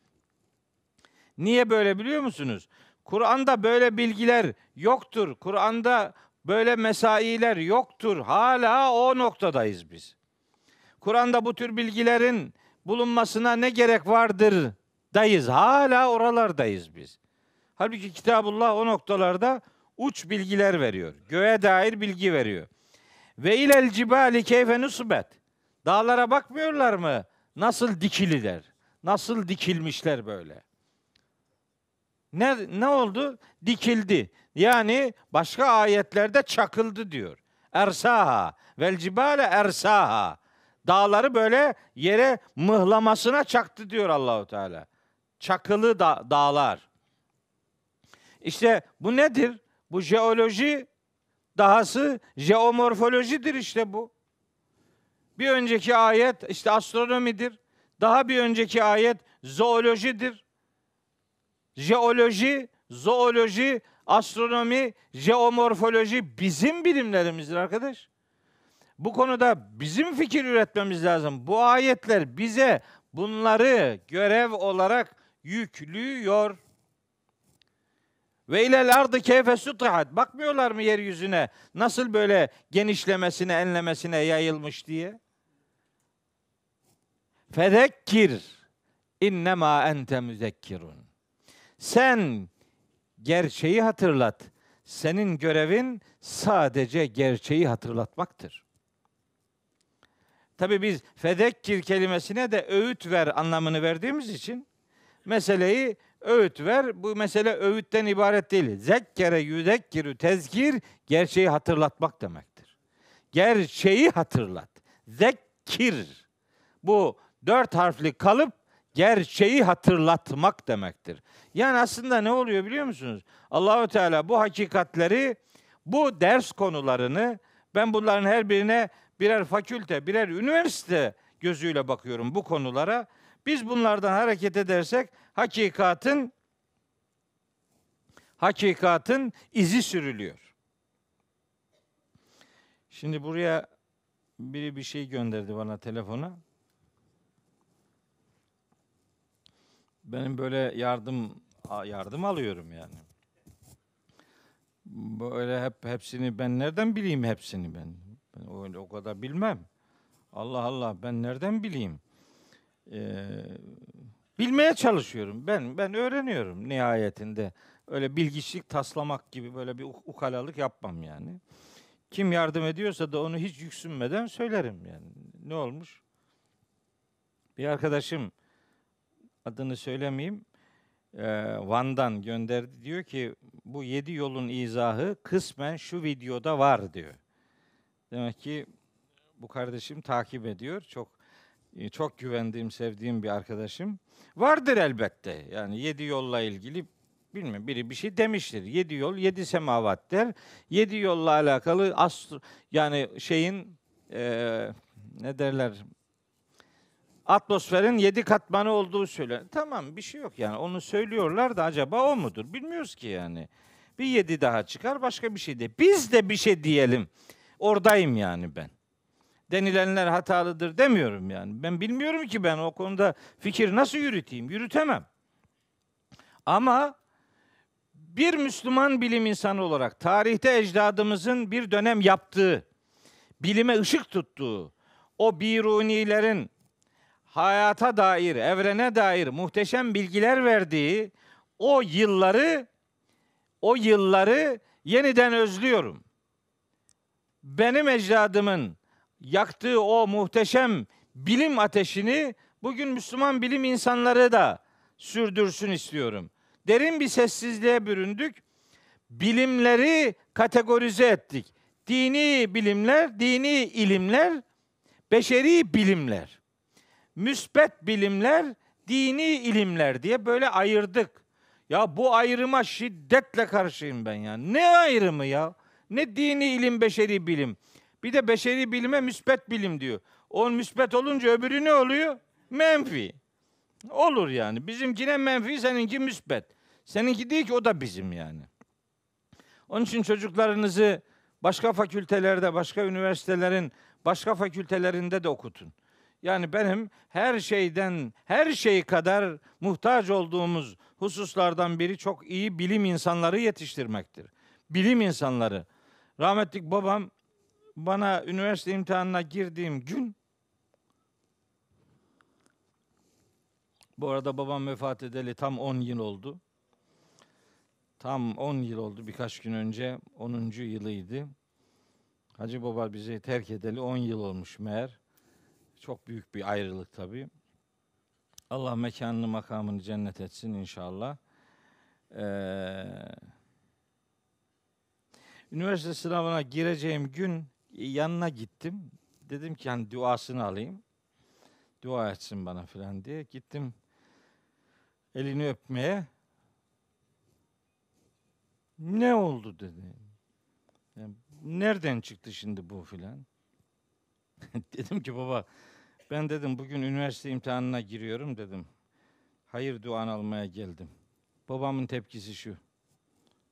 Niye böyle biliyor musunuz? Kur'an'da böyle bilgiler yoktur. Kur'an'da böyle mesailer yoktur. Hala o noktadayız biz. Kur'an'da bu tür bilgilerin bulunmasına ne gerek vardır dayız. Hala oralardayız biz. Halbuki Kitabullah o noktalarda uç bilgiler veriyor. Göğe dair bilgi veriyor. Ve ilel cibali keyfe nusbet. Dağlara bakmıyorlar mı? Nasıl dikililer? Nasıl dikilmişler böyle? Ne, ne oldu? Dikildi. Yani başka ayetlerde çakıldı diyor. Ersaha vel cibale ersaha. Dağları böyle yere mıhlamasına çaktı diyor Allahu Teala. Çakılı da, dağlar. İşte bu nedir? Bu jeoloji dahası jeomorfolojidir işte bu. Bir önceki ayet işte astronomidir. Daha bir önceki ayet zoolojidir. Jeoloji, zooloji, astronomi, jeomorfoloji bizim bilimlerimizdir arkadaş. Bu konuda bizim fikir üretmemiz lazım. Bu ayetler bize bunları görev olarak yüklüyor. Ve ilel ardı keyfe sutihat. Bakmıyorlar mı yeryüzüne nasıl böyle genişlemesine, enlemesine yayılmış diye? Fezekkir innema ente müzekkirun. Sen gerçeği hatırlat. Senin görevin sadece gerçeği hatırlatmaktır. Tabi biz fedekkir kelimesine de öğüt ver anlamını verdiğimiz için meseleyi öğüt ver. Bu mesele öğütten ibaret değil. Zekkere yüzekkirü tezkir gerçeği hatırlatmak demektir. Gerçeği hatırlat. Zekkir. Bu dört harfli kalıp gerçeği hatırlatmak demektir. Yani aslında ne oluyor biliyor musunuz? Allahü Teala bu hakikatleri, bu ders konularını ben bunların her birine birer fakülte, birer üniversite gözüyle bakıyorum bu konulara. Biz bunlardan hareket edersek hakikatin hakikatin izi sürülüyor. Şimdi buraya biri bir şey gönderdi bana telefona. Benim böyle yardım yardım alıyorum yani. Böyle hep hepsini ben nereden bileyim hepsini ben? Ben öyle o kadar bilmem. Allah Allah ben nereden bileyim? Ee, bilmeye çalışıyorum. Ben ben öğreniyorum nihayetinde. Öyle bilgiçlik taslamak gibi böyle bir ukalalık yapmam yani. Kim yardım ediyorsa da onu hiç yüksünmeden söylerim yani. Ne olmuş? Bir arkadaşım adını söylemeyeyim. E, Van'dan gönderdi. Diyor ki bu yedi yolun izahı kısmen şu videoda var diyor. Demek ki bu kardeşim takip ediyor. Çok e, çok güvendiğim, sevdiğim bir arkadaşım. Vardır elbette. Yani yedi yolla ilgili bilmiyorum biri bir şey demiştir. Yedi yol, yedi semavat der. Yedi yolla alakalı astro, yani şeyin e, ne derler atmosferin yedi katmanı olduğu söyle. Tamam bir şey yok yani onu söylüyorlar da acaba o mudur? Bilmiyoruz ki yani. Bir yedi daha çıkar başka bir şey de. Biz de bir şey diyelim. Oradayım yani ben. Denilenler hatalıdır demiyorum yani. Ben bilmiyorum ki ben o konuda fikir nasıl yürüteyim? Yürütemem. Ama bir Müslüman bilim insanı olarak tarihte ecdadımızın bir dönem yaptığı, bilime ışık tuttuğu, o birunilerin hayata dair, evrene dair muhteşem bilgiler verdiği o yılları o yılları yeniden özlüyorum. Benim ecdadımın yaktığı o muhteşem bilim ateşini bugün Müslüman bilim insanları da sürdürsün istiyorum. Derin bir sessizliğe büründük. Bilimleri kategorize ettik. Dini bilimler, dini ilimler, beşeri bilimler müsbet bilimler, dini ilimler diye böyle ayırdık. Ya bu ayrıma şiddetle karşıyım ben ya. Ne ayrımı ya? Ne dini ilim, beşeri bilim. Bir de beşeri bilime müsbet bilim diyor. O müsbet olunca öbürü ne oluyor? Menfi. Olur yani. Bizimkine menfi, seninki müsbet. Seninki değil ki o da bizim yani. Onun için çocuklarınızı başka fakültelerde, başka üniversitelerin başka fakültelerinde de okutun. Yani benim her şeyden, her şey kadar muhtaç olduğumuz hususlardan biri çok iyi bilim insanları yetiştirmektir. Bilim insanları. Rahmetlik babam bana üniversite imtihanına girdiğim gün Bu arada babam vefat edeli tam 10 yıl oldu. Tam 10 yıl oldu birkaç gün önce 10. yılıydı. Hacı baba bizi terk edeli 10 yıl olmuş meğer. Çok büyük bir ayrılık tabii. Allah mekanını makamını cennet etsin inşallah. Ee, üniversite sınavına gireceğim gün yanına gittim. Dedim ki hani duasını alayım. Dua etsin bana filan diye. Gittim elini öpmeye. Ne oldu dedi. Yani nereden çıktı şimdi bu filan? dedim ki baba ben dedim bugün üniversite imtihanına giriyorum dedim. Hayır duan almaya geldim. Babamın tepkisi şu.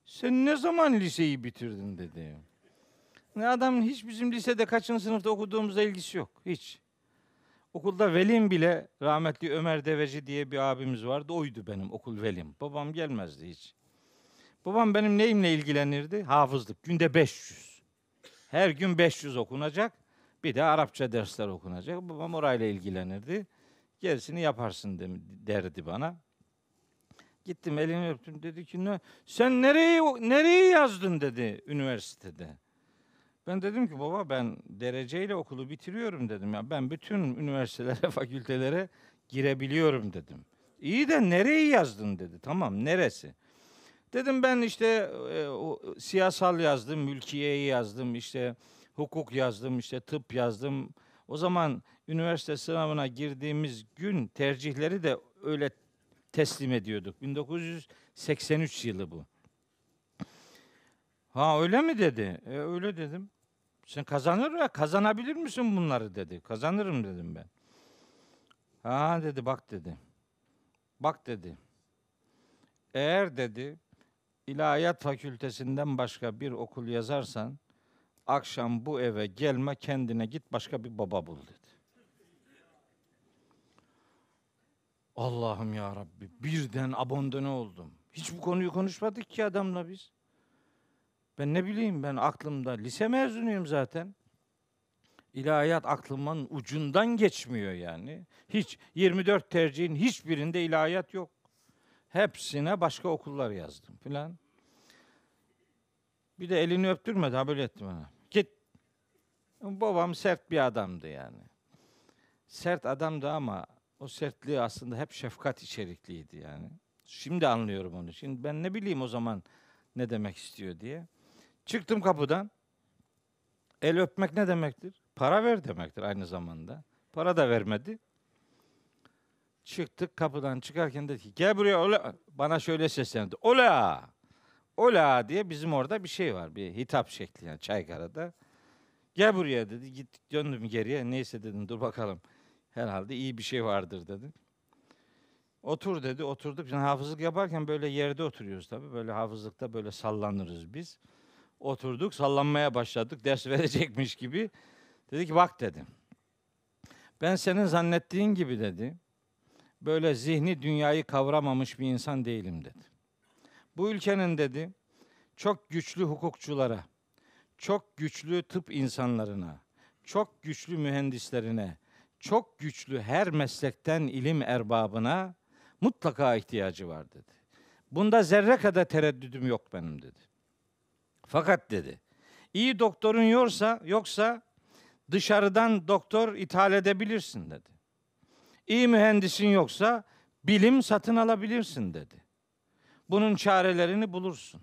Sen ne zaman liseyi bitirdin dedi. Ne adamın hiç bizim lisede kaçıncı sınıfta okuduğumuzda ilgisi yok. Hiç. Okulda velim bile rahmetli Ömer Deveci diye bir abimiz vardı. Oydu benim okul velim. Babam gelmezdi hiç. Babam benim neyimle ilgilenirdi? Hafızlık. Günde 500. Her gün 500 okunacak. Bir de Arapça dersler okunacak. Babam orayla ilgilenirdi. Gerisini yaparsın derdi bana. Gittim elini öptüm dedi ki ne sen nereye nereye yazdın dedi üniversitede. Ben dedim ki baba ben dereceyle okulu bitiriyorum dedim ya. Ben bütün üniversitelere, fakültelere girebiliyorum dedim. İyi de nereyi yazdın dedi. Tamam neresi? Dedim ben işte e, o, siyasal yazdım, mülkiyeyi yazdım, işte hukuk yazdım, işte tıp yazdım. O zaman üniversite sınavına girdiğimiz gün tercihleri de öyle teslim ediyorduk. 1983 yılı bu. Ha öyle mi dedi? E, öyle dedim. Sen kazanır ya kazanabilir misin bunları dedi. Kazanırım dedim ben. Ha dedi bak dedi. Bak dedi. Eğer dedi İlahiyat Fakültesinden başka bir okul yazarsan akşam bu eve gelme kendine git başka bir baba bul dedi. Allah'ım ya Rabbi birden abondone oldum. Hiç bu konuyu konuşmadık ki adamla biz. Ben ne bileyim ben aklımda lise mezunuyum zaten. İlahiyat aklımın ucundan geçmiyor yani. Hiç 24 tercihin hiçbirinde ilahiyat yok. Hepsine başka okullar yazdım filan. Bir de elini öptürmedi ha böyle etti bana. Git. Babam sert bir adamdı yani. Sert adamdı ama o sertliği aslında hep şefkat içerikliydi yani. Şimdi anlıyorum onu. Şimdi ben ne bileyim o zaman ne demek istiyor diye. Çıktım kapıdan. El öpmek ne demektir? Para ver demektir aynı zamanda. Para da vermedi. Çıktık kapıdan çıkarken dedi ki gel buraya ola. Bana şöyle seslendi. Ola! Ola diye bizim orada bir şey var. Bir hitap şekli yani Çaykara'da. Gel buraya dedi. Git döndüm geriye. Neyse dedim dur bakalım. Herhalde iyi bir şey vardır dedim. Otur dedi. Oturduk. Yani hafızlık yaparken böyle yerde oturuyoruz tabii. Böyle hafızlıkta böyle sallanırız biz. Oturduk sallanmaya başladık. Ders verecekmiş gibi. Dedi ki bak dedim. Ben senin zannettiğin gibi dedi. Böyle zihni dünyayı kavramamış bir insan değilim dedi. Bu ülkenin dedi çok güçlü hukukçulara, çok güçlü tıp insanlarına, çok güçlü mühendislerine, çok güçlü her meslekten ilim erbabına mutlaka ihtiyacı var dedi. Bunda zerre kadar tereddüdüm yok benim dedi. Fakat dedi, iyi doktorun yoksa, yoksa dışarıdan doktor ithal edebilirsin dedi. İyi mühendisin yoksa bilim satın alabilirsin dedi. Bunun çarelerini bulursun.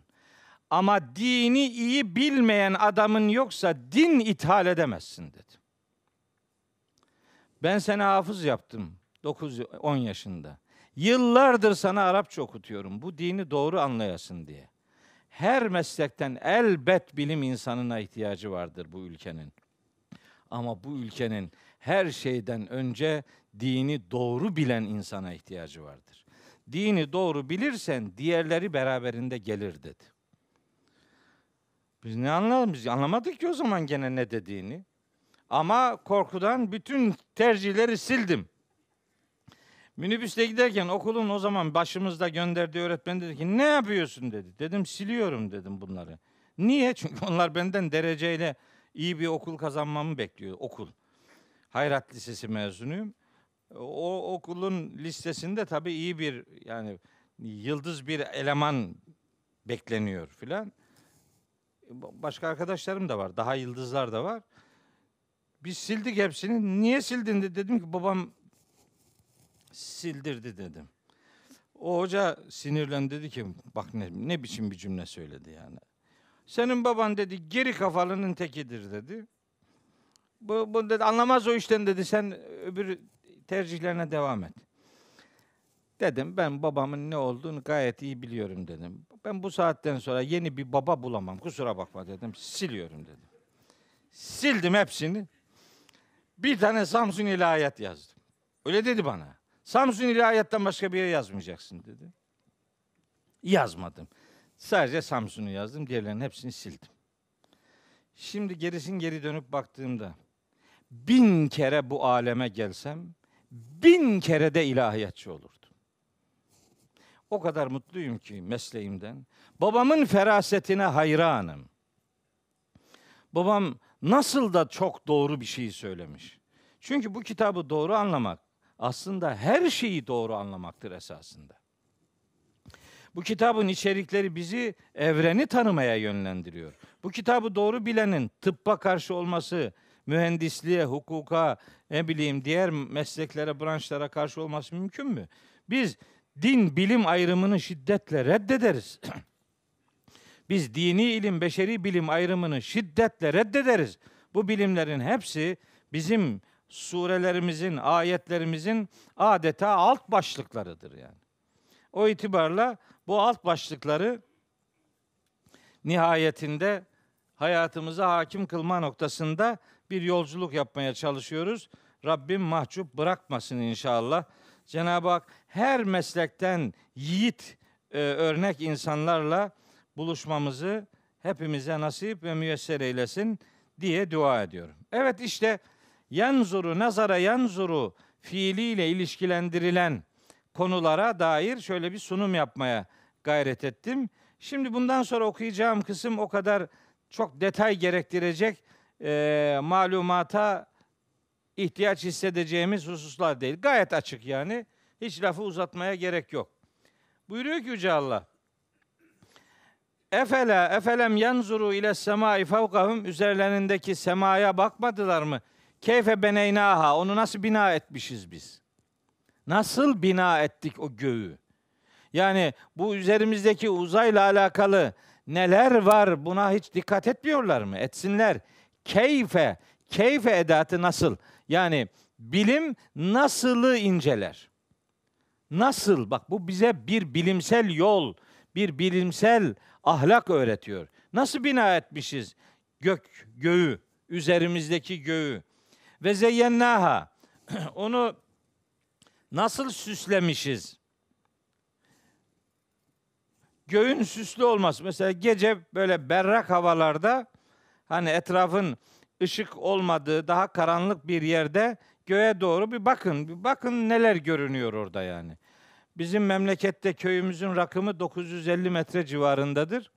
Ama dini iyi bilmeyen adamın yoksa din ithal edemezsin dedi. Ben seni hafız yaptım 9-10 yaşında. Yıllardır sana Arapça okutuyorum. Bu dini doğru anlayasın diye. Her meslekten elbet bilim insanına ihtiyacı vardır bu ülkenin. Ama bu ülkenin her şeyden önce dini doğru bilen insana ihtiyacı vardır. Dini doğru bilirsen diğerleri beraberinde gelir dedi. Biz ne anladık? Biz anlamadık ki o zaman gene ne dediğini. Ama korkudan bütün tercihleri sildim. Minibüste giderken okulun o zaman başımızda gönderdiği öğretmen dedi ki ne yapıyorsun dedi. Dedim siliyorum dedim bunları. Niye? Çünkü onlar benden dereceyle iyi bir okul kazanmamı bekliyor okul. Hayrat Lisesi mezunuyum. O okulun listesinde tabii iyi bir yani yıldız bir eleman bekleniyor filan. Başka arkadaşlarım da var. Daha yıldızlar da var. Biz sildik hepsini. Niye sildin de dedim ki babam sildirdi dedim. O hoca sinirlendi dedi ki bak ne, ne biçim bir cümle söyledi yani. Senin baban dedi geri kafalının tekidir dedi. Bu, bu dedi anlamaz o işten dedi sen öbür tercihlerine devam et. Dedim ben babamın ne olduğunu gayet iyi biliyorum dedim. Ben bu saatten sonra yeni bir baba bulamam kusura bakma dedim. Siliyorum dedim. Sildim hepsini. Bir tane Samsun ilahiyat yazdım. Öyle dedi bana. Samsun ilahiyattan başka bir yere yazmayacaksın dedi. Yazmadım. Sadece Samsun'u yazdım. Diğerlerinin hepsini sildim. Şimdi gerisin geri dönüp baktığımda bin kere bu aleme gelsem bin kere de ilahiyatçı olurdum. O kadar mutluyum ki mesleğimden. Babamın ferasetine hayranım. Babam nasıl da çok doğru bir şey söylemiş. Çünkü bu kitabı doğru anlamak aslında her şeyi doğru anlamaktır esasında. Bu kitabın içerikleri bizi evreni tanımaya yönlendiriyor. Bu kitabı doğru bilenin tıbba karşı olması, mühendisliğe, hukuka, ne bileyim diğer mesleklere, branşlara karşı olması mümkün mü? Biz din bilim ayrımını şiddetle reddederiz. Biz dini ilim, beşeri bilim ayrımını şiddetle reddederiz. Bu bilimlerin hepsi bizim surelerimizin, ayetlerimizin adeta alt başlıklarıdır yani. O itibarla bu alt başlıkları nihayetinde hayatımıza hakim kılma noktasında bir yolculuk yapmaya çalışıyoruz. Rabbim mahcup bırakmasın inşallah. Cenab-ı Hak her meslekten yiğit e, örnek insanlarla buluşmamızı hepimize nasip ve müyesser eylesin diye dua ediyorum. Evet işte yanzuru nazara yanzuru fiiliyle ilişkilendirilen konulara dair şöyle bir sunum yapmaya gayret ettim. Şimdi bundan sonra okuyacağım kısım o kadar çok detay gerektirecek e, malumata ihtiyaç hissedeceğimiz hususlar değil. Gayet açık yani. Hiç lafı uzatmaya gerek yok. Buyuruyor ki Yüce Allah. Efela efelem yanzuru ile semai fevkahum üzerlerindeki semaya bakmadılar mı? Keyfe beneynaha onu nasıl bina etmişiz biz? Nasıl bina ettik o göğü? Yani bu üzerimizdeki uzayla alakalı neler var buna hiç dikkat etmiyorlar mı? Etsinler. Keyfe, keyfe edatı nasıl? Yani bilim nasılı inceler? Nasıl? Bak bu bize bir bilimsel yol, bir bilimsel ahlak öğretiyor. Nasıl bina etmişiz gök, göğü, üzerimizdeki göğü? Ve zeyyennaha, onu nasıl süslemişiz? Göğün süslü olması. Mesela gece böyle berrak havalarda hani etrafın ışık olmadığı daha karanlık bir yerde göğe doğru bir bakın. Bir bakın neler görünüyor orada yani. Bizim memlekette köyümüzün rakımı 950 metre civarındadır.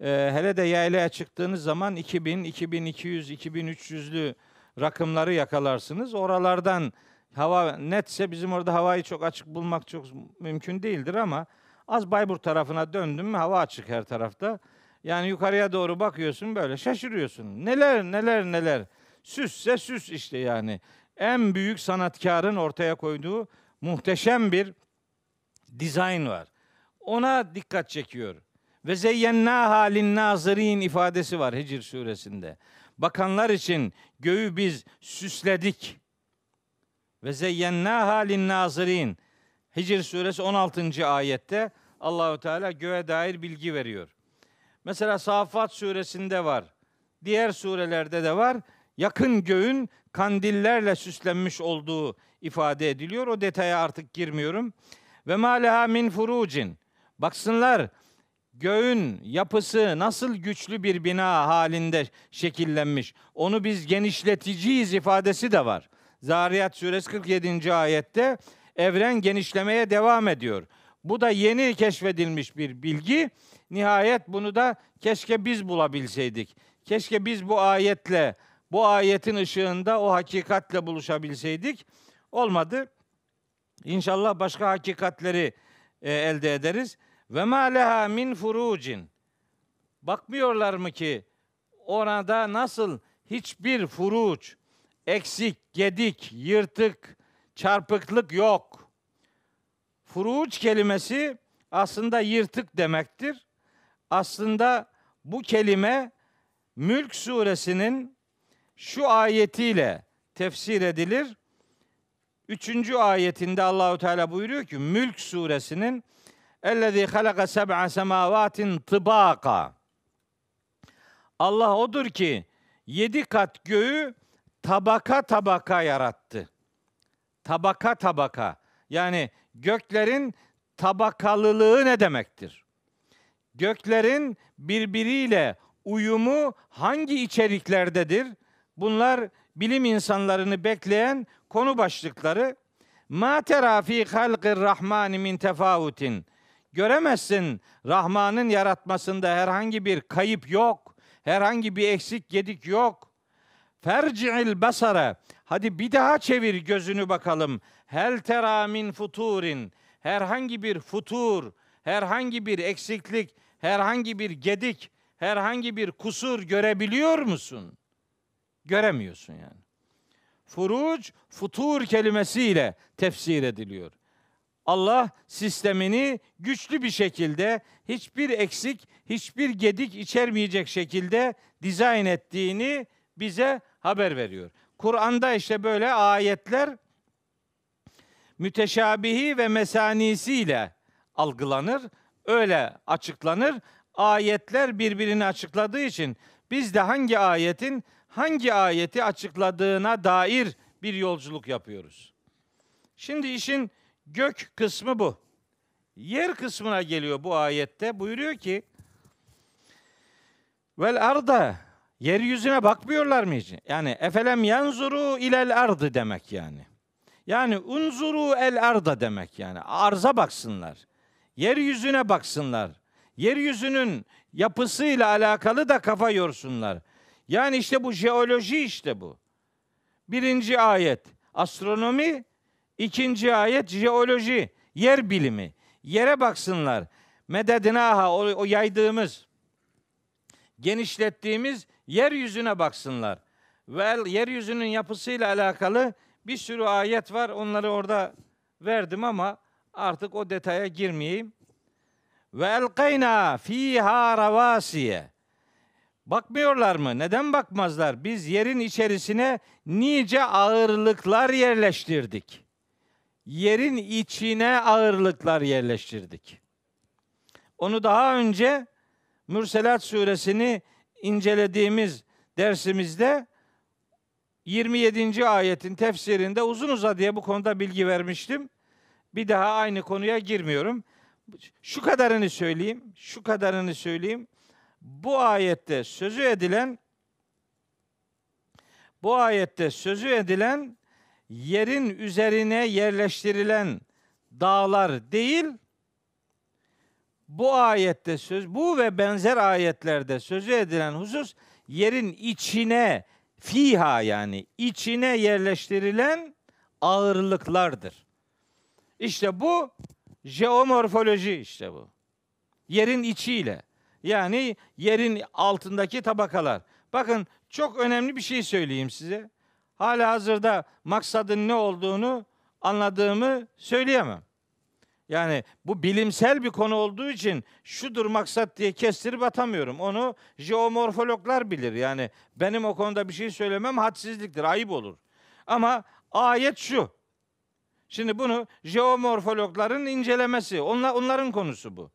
Ee, hele de yaylaya çıktığınız zaman 2000, 2200, 2300'lü rakımları yakalarsınız. Oralardan hava netse bizim orada havayı çok açık bulmak çok mümkün değildir ama az Bayburt tarafına döndüm mü hava açık her tarafta. Yani yukarıya doğru bakıyorsun böyle şaşırıyorsun. Neler neler neler. Süsse süs işte yani. En büyük sanatkarın ortaya koyduğu muhteşem bir dizayn var. Ona dikkat çekiyor. Ve zeyyenna halin nazirin ifadesi var Hicr suresinde. Bakanlar için göğü biz süsledik. Ve zeyyenna halin nazirin. Hicr suresi 16. ayette Allahu Teala göğe dair bilgi veriyor. Mesela Safat suresinde var. Diğer surelerde de var. Yakın göğün kandillerle süslenmiş olduğu ifade ediliyor. O detaya artık girmiyorum. Ve maleha min furucin. Baksınlar göğün yapısı nasıl güçlü bir bina halinde şekillenmiş. Onu biz genişleticiyiz ifadesi de var. Zariyat suresi 47. ayette evren genişlemeye devam ediyor. Bu da yeni keşfedilmiş bir bilgi. Nihayet bunu da keşke biz bulabilseydik. Keşke biz bu ayetle, bu ayetin ışığında o hakikatle buluşabilseydik. Olmadı. İnşallah başka hakikatleri e, elde ederiz. Ve ma leha min furucin. Bakmıyorlar mı ki orada nasıl hiçbir furuç, eksik, gedik, yırtık, çarpıklık yok. Furuç kelimesi aslında yırtık demektir. Aslında bu kelime Mülk suresinin şu ayetiyle tefsir edilir. Üçüncü ayetinde Allahu Teala buyuruyor ki Mülk suresinin Ellezî halaka seb'a semavatin tıbaka. Allah odur ki yedi kat göğü tabaka tabaka yarattı. Tabaka tabaka. Yani göklerin tabakalılığı ne demektir? Göklerin birbiriyle uyumu hangi içeriklerdedir? Bunlar bilim insanlarını bekleyen konu başlıkları. Ma tera fi halqir rahmani min tefavutin. Göremezsin Rahman'ın yaratmasında herhangi bir kayıp yok. Herhangi bir eksik gedik yok. Ferci'il basara. Hadi bir daha çevir gözünü bakalım. Hel tera min futurin. Herhangi bir futur, herhangi bir eksiklik, herhangi bir gedik, herhangi bir kusur görebiliyor musun? Göremiyorsun yani. Furuc, futur kelimesiyle tefsir ediliyor. Allah sistemini güçlü bir şekilde hiçbir eksik, hiçbir gedik içermeyecek şekilde dizayn ettiğini bize haber veriyor. Kur'an'da işte böyle ayetler müteşabihi ve mesanisiyle algılanır, öyle açıklanır. Ayetler birbirini açıkladığı için biz de hangi ayetin hangi ayeti açıkladığına dair bir yolculuk yapıyoruz. Şimdi işin gök kısmı bu. Yer kısmına geliyor bu ayette. Buyuruyor ki Vel arda yeryüzüne bakmıyorlar mı hiç? Yani efelem yanzuru ilel ardı demek yani. Yani unzuru el arda demek yani. Arza baksınlar. Yeryüzüne baksınlar. Yeryüzünün yapısıyla alakalı da kafa yorsunlar. Yani işte bu jeoloji işte bu. Birinci ayet astronomi, ikinci ayet jeoloji, yer bilimi. Yere baksınlar. Mededinaha o, o yaydığımız, genişlettiğimiz yeryüzüne baksınlar. Ve yeryüzünün yapısıyla alakalı bir sürü ayet var. Onları orada verdim ama artık o detaya girmeyeyim. Ve elkayna fiha ravasiye. Bakmıyorlar mı? Neden bakmazlar? Biz yerin içerisine nice ağırlıklar yerleştirdik. Yerin içine ağırlıklar yerleştirdik. Onu daha önce Mürselat suresini incelediğimiz dersimizde 27. ayetin tefsirinde uzun uzadıya bu konuda bilgi vermiştim. Bir daha aynı konuya girmiyorum. Şu kadarını söyleyeyim, şu kadarını söyleyeyim. Bu ayette sözü edilen bu ayette sözü edilen yerin üzerine yerleştirilen dağlar değil, bu ayette söz bu ve benzer ayetlerde sözü edilen husus yerin içine fiha yani içine yerleştirilen ağırlıklardır. İşte bu jeomorfoloji işte bu. Yerin içiyle. Yani yerin altındaki tabakalar. Bakın çok önemli bir şey söyleyeyim size. Hala hazırda maksadın ne olduğunu anladığımı söyleyemem. Yani bu bilimsel bir konu olduğu için şudur maksat diye kestirip atamıyorum. Onu jeomorfologlar bilir. Yani benim o konuda bir şey söylemem hadsizliktir, ayıp olur. Ama ayet şu. Şimdi bunu jeomorfologların incelemesi, onlar, onların konusu bu.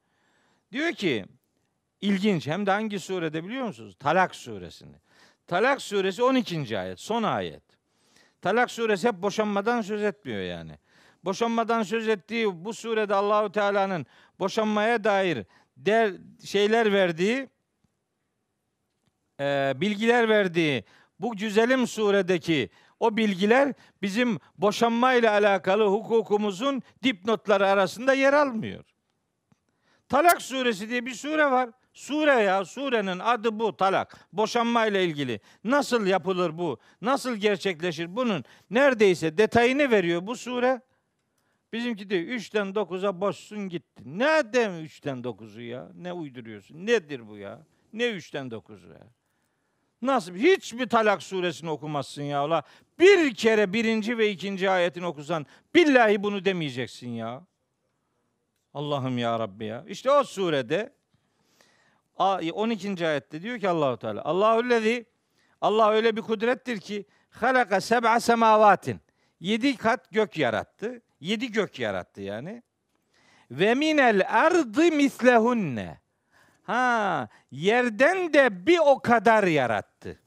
Diyor ki, ilginç hem de hangi surede biliyor musunuz? Talak suresinde. Talak suresi 12. ayet, son ayet. Talak suresi hep boşanmadan söz etmiyor yani boşanmadan söz ettiği bu surede Allahu Teala'nın boşanmaya dair der, şeyler verdiği e, bilgiler verdiği bu güzelim suredeki o bilgiler bizim boşanma ile alakalı hukukumuzun dipnotları arasında yer almıyor. Talak suresi diye bir sure var. Sure ya surenin adı bu talak. Boşanma ile ilgili. Nasıl yapılır bu? Nasıl gerçekleşir? Bunun neredeyse detayını veriyor bu sure. Bizimki de 3'ten 9'a boşsun gitti. Ne dem 3'ten 9'u ya? Ne uyduruyorsun? Nedir bu ya? Ne 3'ten 9'u ya? Nasıl? Hiç mi Talak suresini okumazsın ya ola? Bir kere birinci ve ikinci ayetini okusan billahi bunu demeyeceksin ya. Allah'ım ya Rabbi ya. İşte o surede 12. ayette diyor ki Allahu Teala Allahüllezî Allah öyle bir kudrettir ki halaka seb'a semavatin. Yedi kat gök yarattı. Yedi gök yarattı yani. Ve minel ardı mislehunne. Ha, yerden de bir o kadar yarattı.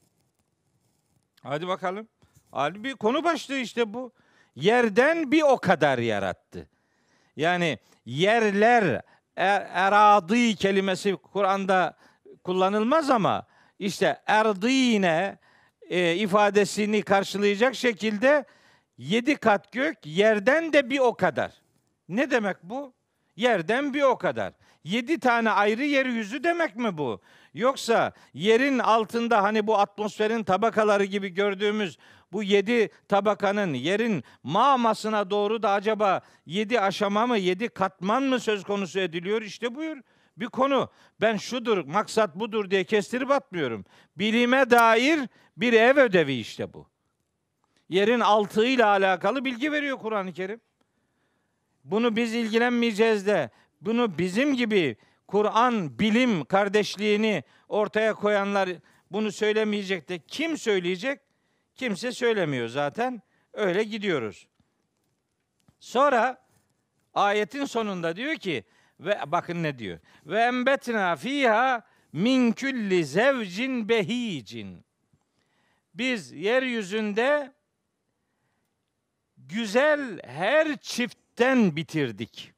Hadi bakalım. Hadi bir konu başlığı işte bu. Yerden bir o kadar yarattı. Yani yerler, er, eradi kelimesi Kur'an'da kullanılmaz ama işte erdine e, ifadesini karşılayacak şekilde Yedi kat gök yerden de bir o kadar. Ne demek bu? Yerden bir o kadar. Yedi tane ayrı yeryüzü demek mi bu? Yoksa yerin altında hani bu atmosferin tabakaları gibi gördüğümüz bu yedi tabakanın yerin mamasına doğru da acaba yedi aşama mı yedi katman mı söz konusu ediliyor? İşte buyur bir konu. Ben şudur maksat budur diye kestirip atmıyorum. Bilime dair bir ev ödevi işte bu yerin altıyla alakalı bilgi veriyor Kur'an-ı Kerim. bunu biz ilgilenmeyeceğiz de bunu bizim gibi Kur'an, bilim kardeşliğini ortaya koyanlar bunu söylemeyecek de kim söyleyecek? Kimse söylemiyor zaten. Öyle gidiyoruz. Sonra ayetin sonunda diyor ki ve bakın ne diyor? Ve embetna fiha min külli zevcin behicin. Biz yeryüzünde güzel her çiftten bitirdik.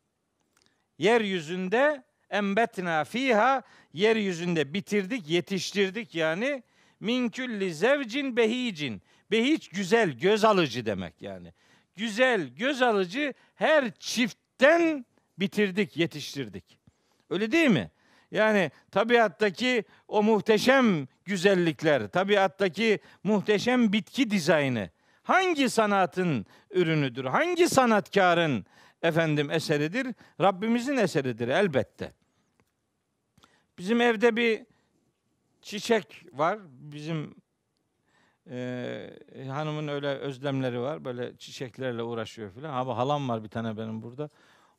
Yeryüzünde embetna fiha yeryüzünde bitirdik, yetiştirdik yani min külli zevcin behicin. Behiç güzel, göz alıcı demek yani. Güzel, göz alıcı her çiftten bitirdik, yetiştirdik. Öyle değil mi? Yani tabiattaki o muhteşem güzellikler, tabiattaki muhteşem bitki dizaynı hangi sanatın ürünüdür? Hangi sanatkarın efendim eseridir? Rabbimizin eseridir elbette. Bizim evde bir çiçek var. Bizim e, hanımın öyle özlemleri var. Böyle çiçeklerle uğraşıyor filan. Abi halam var bir tane benim burada.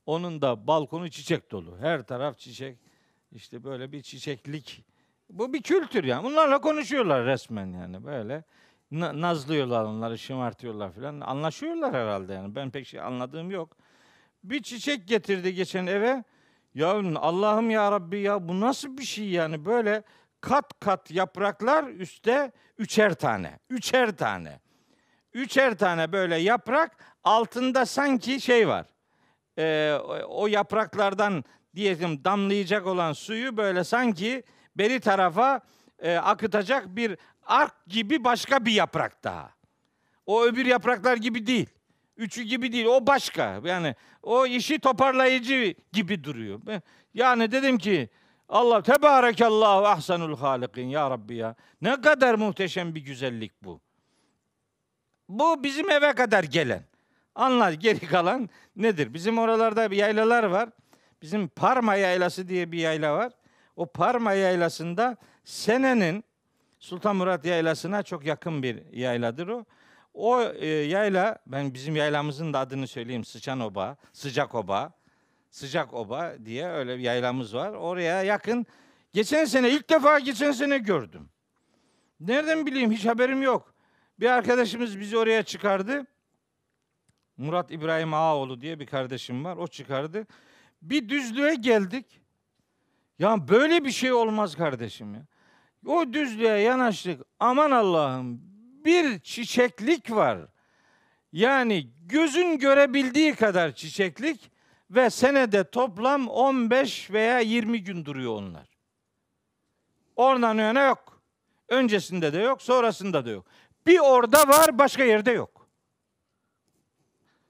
Onun da balkonu çiçek dolu. Her taraf çiçek. İşte böyle bir çiçeklik. Bu bir kültür yani. Bunlarla konuşuyorlar resmen yani böyle. nazlıyorlar onları, şımartıyorlar filan. Anlaşıyorlar herhalde yani. Ben pek şey anladığım yok. Bir çiçek getirdi geçen eve. Ya Allah'ım ya Rabbi ya bu nasıl bir şey yani böyle kat kat yapraklar üstte üçer tane. Üçer tane. Üçer tane böyle yaprak altında sanki şey var. Ee, o yapraklardan diyelim damlayacak olan suyu böyle sanki beri tarafa e, akıtacak bir ark gibi başka bir yaprak daha. O öbür yapraklar gibi değil. Üçü gibi değil. O başka. Yani o işi toparlayıcı gibi duruyor. Yani dedim ki Allah tebarekallahu ahsanul halikin ya Rabbi ya. Ne kadar muhteşem bir güzellik bu. Bu bizim eve kadar gelen. Anlar geri kalan nedir? Bizim oralarda bir yaylalar var. Bizim Parma Yaylası diye bir yayla var. O Parma Yaylası'nda senenin Sultan Murat Yaylası'na çok yakın bir yayladır o. O e, yayla, ben bizim yaylamızın da adını söyleyeyim. Sıçan Oba, Sıcak Oba. Sıcak Oba diye öyle bir yaylamız var. Oraya yakın. Geçen sene, ilk defa geçen sene gördüm. Nereden bileyim, hiç haberim yok. Bir arkadaşımız bizi oraya çıkardı. Murat İbrahim Ağaoğlu diye bir kardeşim var. O çıkardı. Bir düzlüğe geldik. Ya böyle bir şey olmaz kardeşim ya. O düzlüğe yanaştık. Aman Allah'ım bir çiçeklik var. Yani gözün görebildiği kadar çiçeklik ve senede toplam 15 veya 20 gün duruyor onlar. Oradan yana yok. Öncesinde de yok, sonrasında da yok. Bir orada var, başka yerde yok.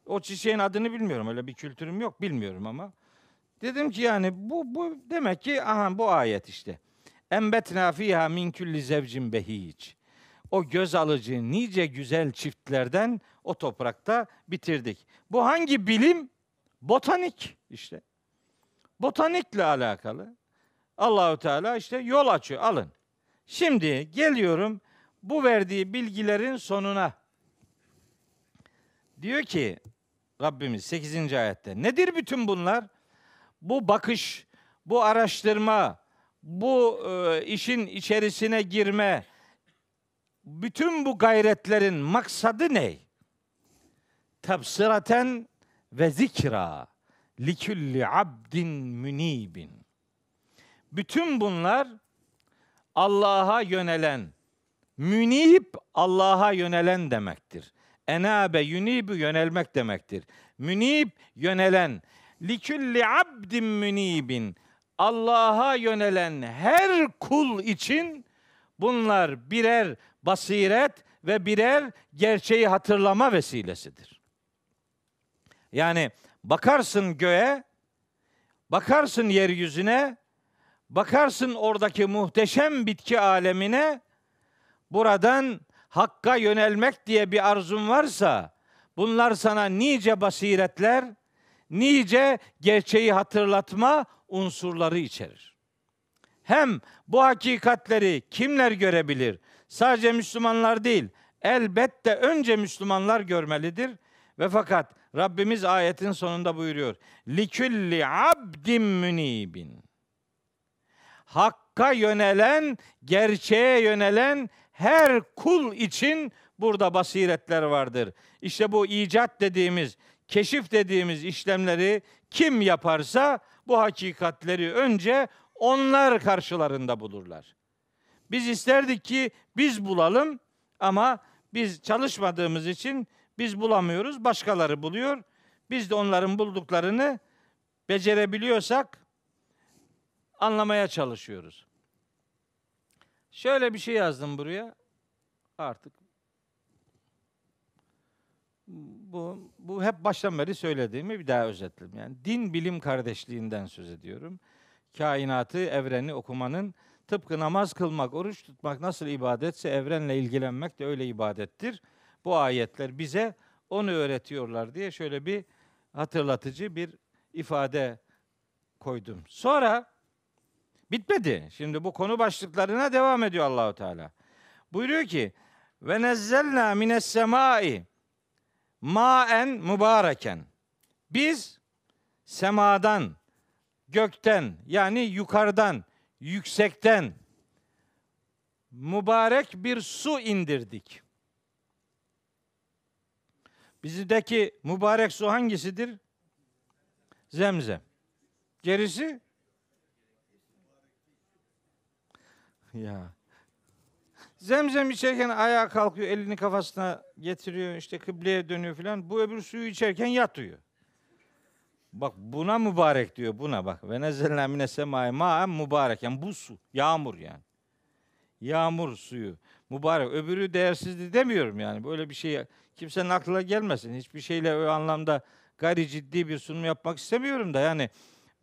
O çiçeğin adını bilmiyorum. Öyle bir kültürüm yok, bilmiyorum ama. Dedim ki yani bu bu demek ki aha bu ayet işte. Embetna fiha min kulli zevcin behic o göz alıcı nice güzel çiftlerden o toprakta bitirdik. Bu hangi bilim? Botanik işte. Botanikle alakalı. Allahu Teala işte yol açıyor. Alın. Şimdi geliyorum bu verdiği bilgilerin sonuna. Diyor ki Rabbimiz 8. ayette nedir bütün bunlar? Bu bakış, bu araştırma, bu e, işin içerisine girme, bütün bu gayretlerin maksadı ne? Tebsiraten ve zikra likülli abdin münibin. Bütün bunlar Allah'a yönelen, münib Allah'a yönelen demektir. Enabe yunibu yönelmek demektir. Münib yönelen, likülli abdin münibin. Allah'a yönelen her kul için bunlar birer basiret ve birer gerçeği hatırlama vesilesidir. Yani bakarsın göğe, bakarsın yeryüzüne, bakarsın oradaki muhteşem bitki alemine, buradan hakka yönelmek diye bir arzun varsa, bunlar sana nice basiretler, nice gerçeği hatırlatma unsurları içerir. Hem bu hakikatleri kimler görebilir? Sadece Müslümanlar değil, elbette önce Müslümanlar görmelidir ve fakat Rabbimiz ayetin sonunda buyuruyor. Likulli abdin münibin. Hakka yönelen, gerçeğe yönelen her kul için burada basiretler vardır. İşte bu icat dediğimiz, keşif dediğimiz işlemleri kim yaparsa bu hakikatleri önce onlar karşılarında bulurlar. Biz isterdik ki biz bulalım ama biz çalışmadığımız için biz bulamıyoruz, başkaları buluyor. Biz de onların bulduklarını becerebiliyorsak anlamaya çalışıyoruz. Şöyle bir şey yazdım buraya. Artık bu, bu hep baştan beri söylediğimi bir daha özetledim. Yani din bilim kardeşliğinden söz ediyorum. Kainatı, evreni okumanın tıpkı namaz kılmak, oruç tutmak nasıl ibadetse evrenle ilgilenmek de öyle ibadettir. Bu ayetler bize onu öğretiyorlar diye şöyle bir hatırlatıcı bir ifade koydum. Sonra bitmedi. Şimdi bu konu başlıklarına devam ediyor Allahu Teala. Buyuruyor ki ve nezzelna mines semai maen mübareken. Biz semadan, gökten yani yukarıdan, yüksekten mübarek bir su indirdik. Bizdeki mübarek su hangisidir? Zemzem. Gerisi? Ya. Zemzem içerken ayağa kalkıyor, elini kafasına getiriyor, işte kıbleye dönüyor filan. Bu öbür suyu içerken yatıyor. Bak buna mübarek diyor buna bak. Ve nezzelna mine semai ma'en mübarek. Yani bu su, yağmur yani. Yağmur suyu. Mübarek. Öbürü değersizdi demiyorum yani. Böyle bir şey kimsenin aklına gelmesin. Hiçbir şeyle o anlamda gayri ciddi bir sunum yapmak istemiyorum da yani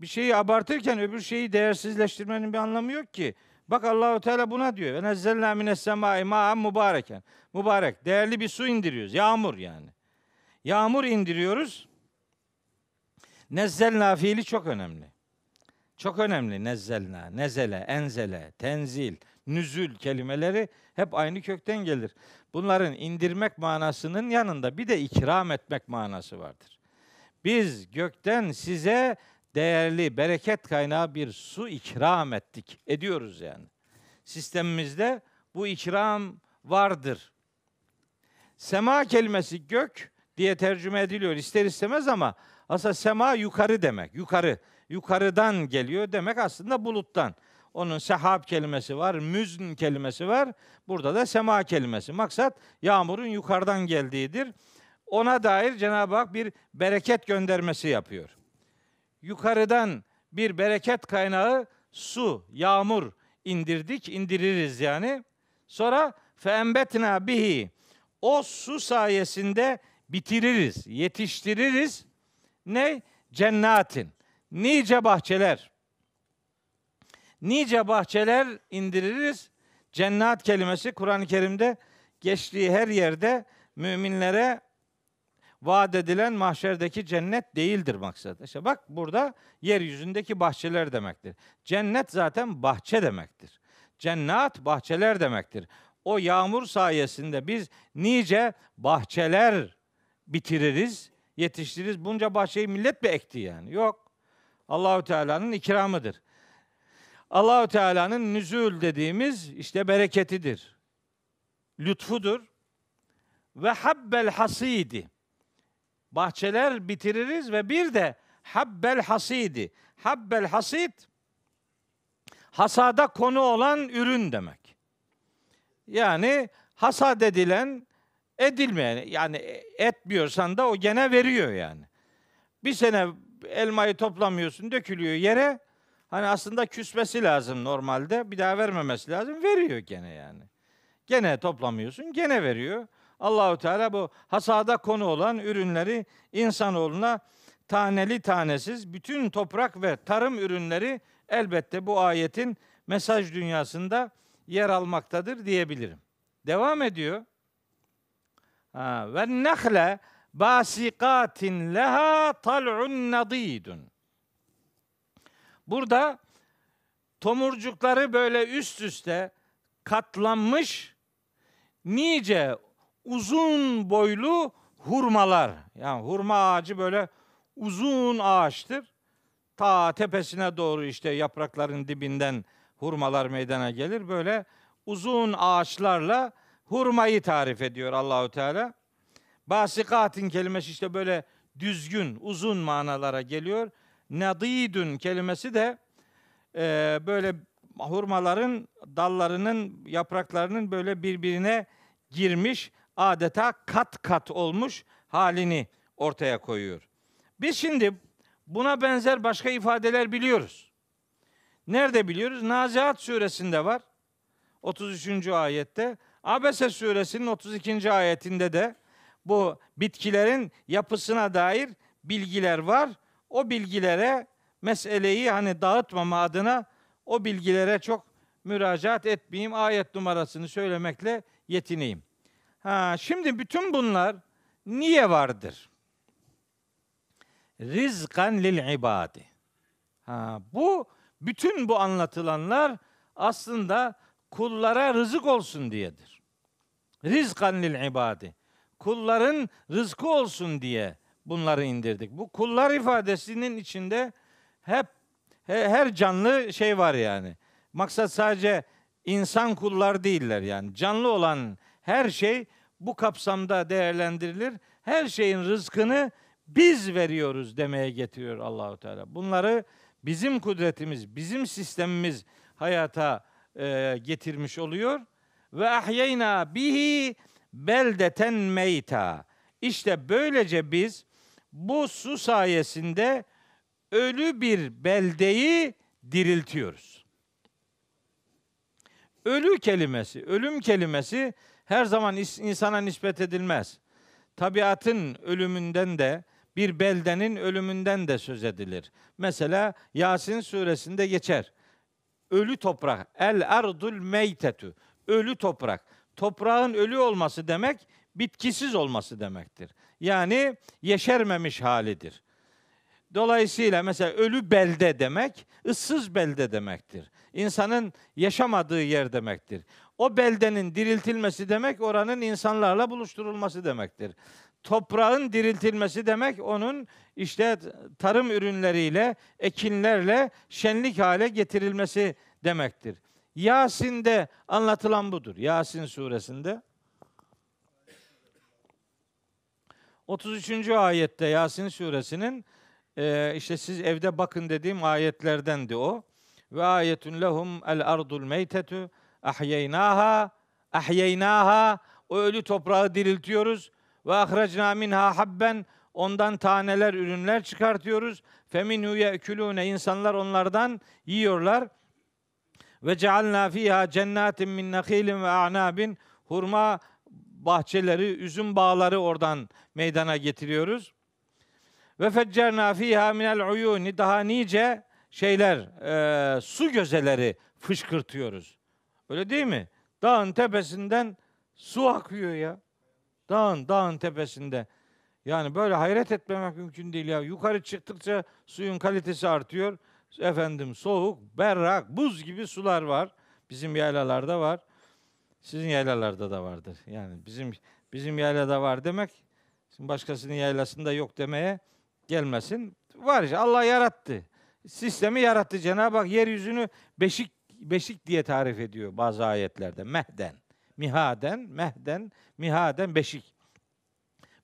bir şeyi abartırken öbür şeyi değersizleştirmenin bir anlamı yok ki. Bak Allahu Teala buna diyor. Ve nezzelna mines semai ma'en mübareken. Mübarek. Değerli bir su indiriyoruz. Yağmur yani. Yağmur indiriyoruz. Nezzelna fiili çok önemli. Çok önemli nezzelna, nezele, enzele, tenzil, nüzül kelimeleri hep aynı kökten gelir. Bunların indirmek manasının yanında bir de ikram etmek manası vardır. Biz gökten size değerli bereket kaynağı bir su ikram ettik. Ediyoruz yani. Sistemimizde bu ikram vardır. Sema kelimesi gök diye tercüme ediliyor ister istemez ama aslında sema yukarı demek. Yukarı. Yukarıdan geliyor demek aslında buluttan. Onun sehab kelimesi var, müzn kelimesi var. Burada da sema kelimesi. Maksat yağmurun yukarıdan geldiğidir. Ona dair Cenab-ı Hak bir bereket göndermesi yapıyor. Yukarıdan bir bereket kaynağı su, yağmur indirdik, indiririz yani. Sonra feembetna bihi o su sayesinde bitiririz, yetiştiririz. Ne? Cennatin. Nice bahçeler. Nice bahçeler indiririz. Cennet kelimesi Kur'an-ı Kerim'de geçtiği her yerde müminlere vaat edilen mahşerdeki cennet değildir maksat. İşte bak burada yeryüzündeki bahçeler demektir. Cennet zaten bahçe demektir. Cennet bahçeler demektir. O yağmur sayesinde biz nice bahçeler bitiririz, yetiştiririz. Bunca bahçeyi millet mi ekti yani? Yok. Allahu Teala'nın ikramıdır. Allahu Teala'nın nüzul dediğimiz işte bereketidir. Lütfudur. Ve habbel hasidi. Bahçeler bitiririz ve bir de habbel hasidi. Habbel hasid hasada konu olan ürün demek. Yani hasad edilen edilmeyen yani etmiyorsan da o gene veriyor yani. Bir sene elmayı toplamıyorsun dökülüyor yere. Hani aslında küsmesi lazım normalde. Bir daha vermemesi lazım. Veriyor gene yani. Gene toplamıyorsun, gene veriyor. Allahu Teala bu hasada konu olan ürünleri insanoğluna taneli tanesiz bütün toprak ve tarım ürünleri elbette bu ayetin mesaj dünyasında yer almaktadır diyebilirim. Devam ediyor. Ve nehle basikatin leha tal'un nadidun. Burada tomurcukları böyle üst üste katlanmış nice uzun boylu hurmalar. Yani hurma ağacı böyle uzun ağaçtır. Ta tepesine doğru işte yaprakların dibinden hurmalar meydana gelir. Böyle uzun ağaçlarla hurmayı tarif ediyor Allahu Teala. Basikatin kelimesi işte böyle düzgün, uzun manalara geliyor. Nadidun kelimesi de e, böyle hurmaların dallarının, yapraklarının böyle birbirine girmiş, adeta kat kat olmuş halini ortaya koyuyor. Biz şimdi buna benzer başka ifadeler biliyoruz. Nerede biliyoruz? Nazihat suresinde var. 33. ayette. Abese suresinin 32. ayetinde de bu bitkilerin yapısına dair bilgiler var. O bilgilere meseleyi hani dağıtmama adına o bilgilere çok müracaat etmeyeyim. Ayet numarasını söylemekle yetineyim. Ha, şimdi bütün bunlar niye vardır? Rizkan lil ibadi. Ha, bu bütün bu anlatılanlar aslında kullara rızık olsun diyedir. Rizkan lil ibadi. Kulların rızkı olsun diye bunları indirdik. Bu kullar ifadesinin içinde hep her canlı şey var yani. Maksat sadece insan kullar değiller yani. Canlı olan her şey bu kapsamda değerlendirilir. Her şeyin rızkını biz veriyoruz demeye getiriyor Allahu Teala. Bunları bizim kudretimiz, bizim sistemimiz hayata e, getirmiş oluyor. Ve ahyeyna bihi beldeten meyta. İşte böylece biz bu su sayesinde ölü bir beldeyi diriltiyoruz. Ölü kelimesi, ölüm kelimesi her zaman insana nispet edilmez. Tabiatın ölümünden de bir beldenin ölümünden de söz edilir. Mesela Yasin suresinde geçer. Ölü toprak, el ardul meytetu. Ölü toprak. Toprağın ölü olması demek bitkisiz olması demektir. Yani yeşermemiş halidir. Dolayısıyla mesela ölü belde demek ıssız belde demektir. İnsanın yaşamadığı yer demektir. O beldenin diriltilmesi demek oranın insanlarla buluşturulması demektir. Toprağın diriltilmesi demek onun işte tarım ürünleriyle, ekinlerle şenlik hale getirilmesi demektir. Yasin'de anlatılan budur. Yasin suresinde 33. ayette Yasin suresinin e, işte siz evde bakın dediğim ayetlerdendi o. Ve ayetun lehum el ardul meytetu ahyeynaha ahyeynaha o ölü toprağı diriltiyoruz ve ahracna minha habben ondan taneler ürünler çıkartıyoruz. Feminhu yekulune insanlar onlardan yiyorlar. Ve cealna fiha cennetin min nakhilin ve a'nabin hurma bahçeleri, üzüm bağları oradan meydana getiriyoruz. Ve feccerna fiha minel uyuni daha nice şeyler, e, su gözeleri fışkırtıyoruz. Öyle değil mi? Dağın tepesinden su akıyor ya. Dağın, dağın tepesinde. Yani böyle hayret etmemek mümkün değil ya. Yukarı çıktıkça suyun kalitesi artıyor. Efendim soğuk, berrak, buz gibi sular var. Bizim yaylalarda var. Sizin yaylalarda da vardır. Yani bizim bizim yaylada var demek, şimdi başkasının yaylasında yok demeye gelmesin. Var işte Allah yarattı. Sistemi yarattı. Cenab-ı Hak yeryüzünü beşik beşik diye tarif ediyor bazı ayetlerde. Mehden, mihaden, mehden, mihaden beşik.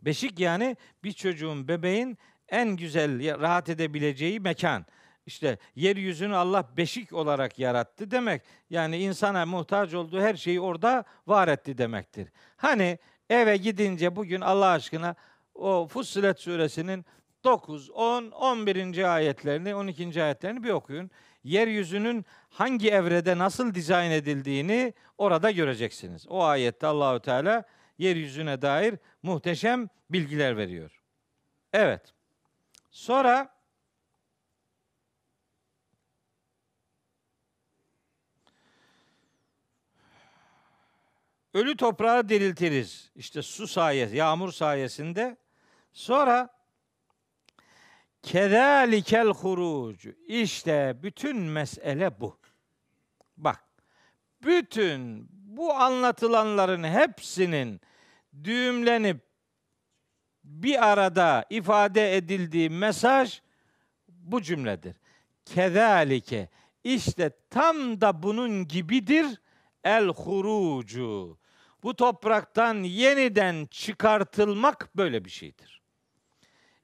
Beşik yani bir çocuğun, bebeğin en güzel rahat edebileceği mekan. İşte yeryüzünü Allah beşik olarak yarattı demek. Yani insana muhtaç olduğu her şeyi orada var etti demektir. Hani eve gidince bugün Allah aşkına o Fussilet suresinin 9, 10, 11. ayetlerini, 12. ayetlerini bir okuyun. Yeryüzünün hangi evrede nasıl dizayn edildiğini orada göreceksiniz. O ayette Allahü Teala yeryüzüne dair muhteşem bilgiler veriyor. Evet. Sonra ölü toprağı diriltiriz. İşte su sayesinde, yağmur sayesinde. Sonra kedalikel hurucu. İşte bütün mesele bu. Bak. Bütün bu anlatılanların hepsinin düğümlenip bir arada ifade edildiği mesaj bu cümledir. Kezalike işte tam da bunun gibidir el hurucu. Bu topraktan yeniden çıkartılmak böyle bir şeydir.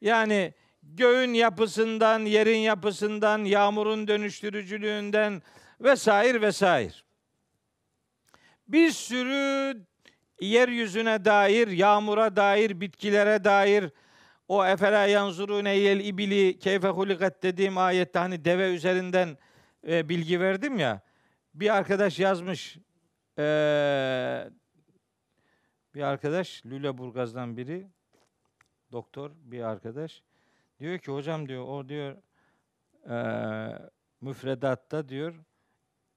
Yani göğün yapısından, yerin yapısından, yağmurun dönüştürücülüğünden vesaire vesaire. Bir sürü yeryüzüne dair, yağmura dair, bitkilere dair o efela yanzurune yel ibili keyfe hulikat dediğim ayette hani deve üzerinden e, bilgi verdim ya. Bir arkadaş yazmış. E, bir arkadaş Lüleburgaz'dan biri doktor bir arkadaş diyor ki hocam diyor o diyor e, müfredatta diyor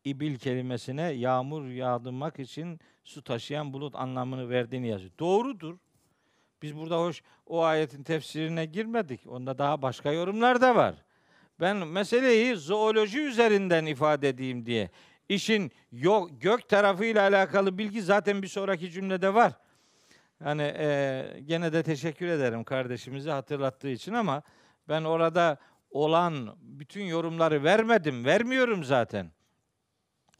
ibil kelimesine yağmur yağdırmak için su taşıyan bulut anlamını verdiğini yazıyor. Doğrudur. Biz burada hoş o ayetin tefsirine girmedik. Onda daha başka yorumlar da var. Ben meseleyi zooloji üzerinden ifade edeyim diye. İşin yok gök tarafıyla alakalı bilgi zaten bir sonraki cümlede var. Yani e, gene de teşekkür ederim kardeşimizi hatırlattığı için ama ben orada olan bütün yorumları vermedim, vermiyorum zaten.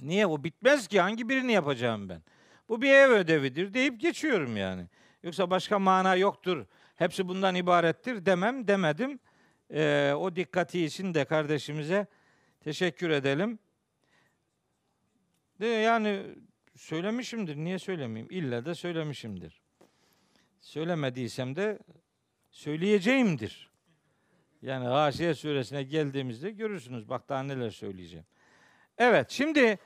Niye? O bitmez ki. Hangi birini yapacağım ben? Bu bir ev ödevidir deyip geçiyorum yani. Yoksa başka mana yoktur. Hepsi bundan ibarettir demem demedim. Ee, o dikkati için de kardeşimize teşekkür edelim. De yani söylemişimdir. Niye söylemeyeyim? İlla da söylemişimdir. Söylemediysem de söyleyeceğimdir. Yani Gâşiye suresine geldiğimizde görürsünüz. Bak daha neler söyleyeceğim. Evet şimdi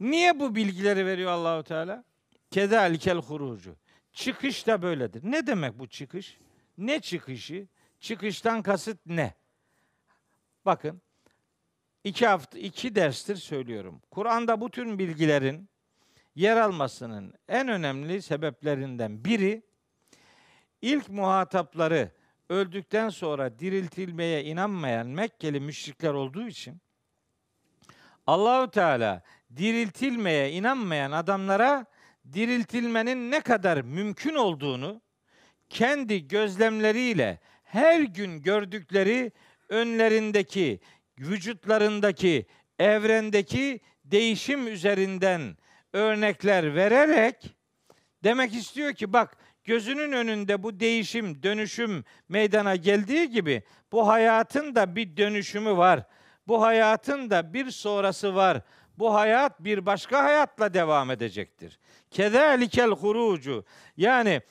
niye bu bilgileri veriyor Allahu Teala? Kedalikel hurucu. Çıkış da böyledir. Ne demek bu çıkış? Ne çıkışı? Çıkıştan kasıt ne? Bakın iki hafta iki derstir söylüyorum. Kur'an'da bu tür bilgilerin yer almasının en önemli sebeplerinden biri ilk muhatapları öldükten sonra diriltilmeye inanmayan Mekkeli müşrikler olduğu için Allahu Teala diriltilmeye inanmayan adamlara diriltilmenin ne kadar mümkün olduğunu kendi gözlemleriyle her gün gördükleri önlerindeki, vücutlarındaki, evrendeki değişim üzerinden örnekler vererek demek istiyor ki bak gözünün önünde bu değişim, dönüşüm meydana geldiği gibi bu hayatın da bir dönüşümü var. Bu hayatın da bir sonrası var. Bu hayat bir başka hayatla devam edecektir. Kezalikel hurucu. Yani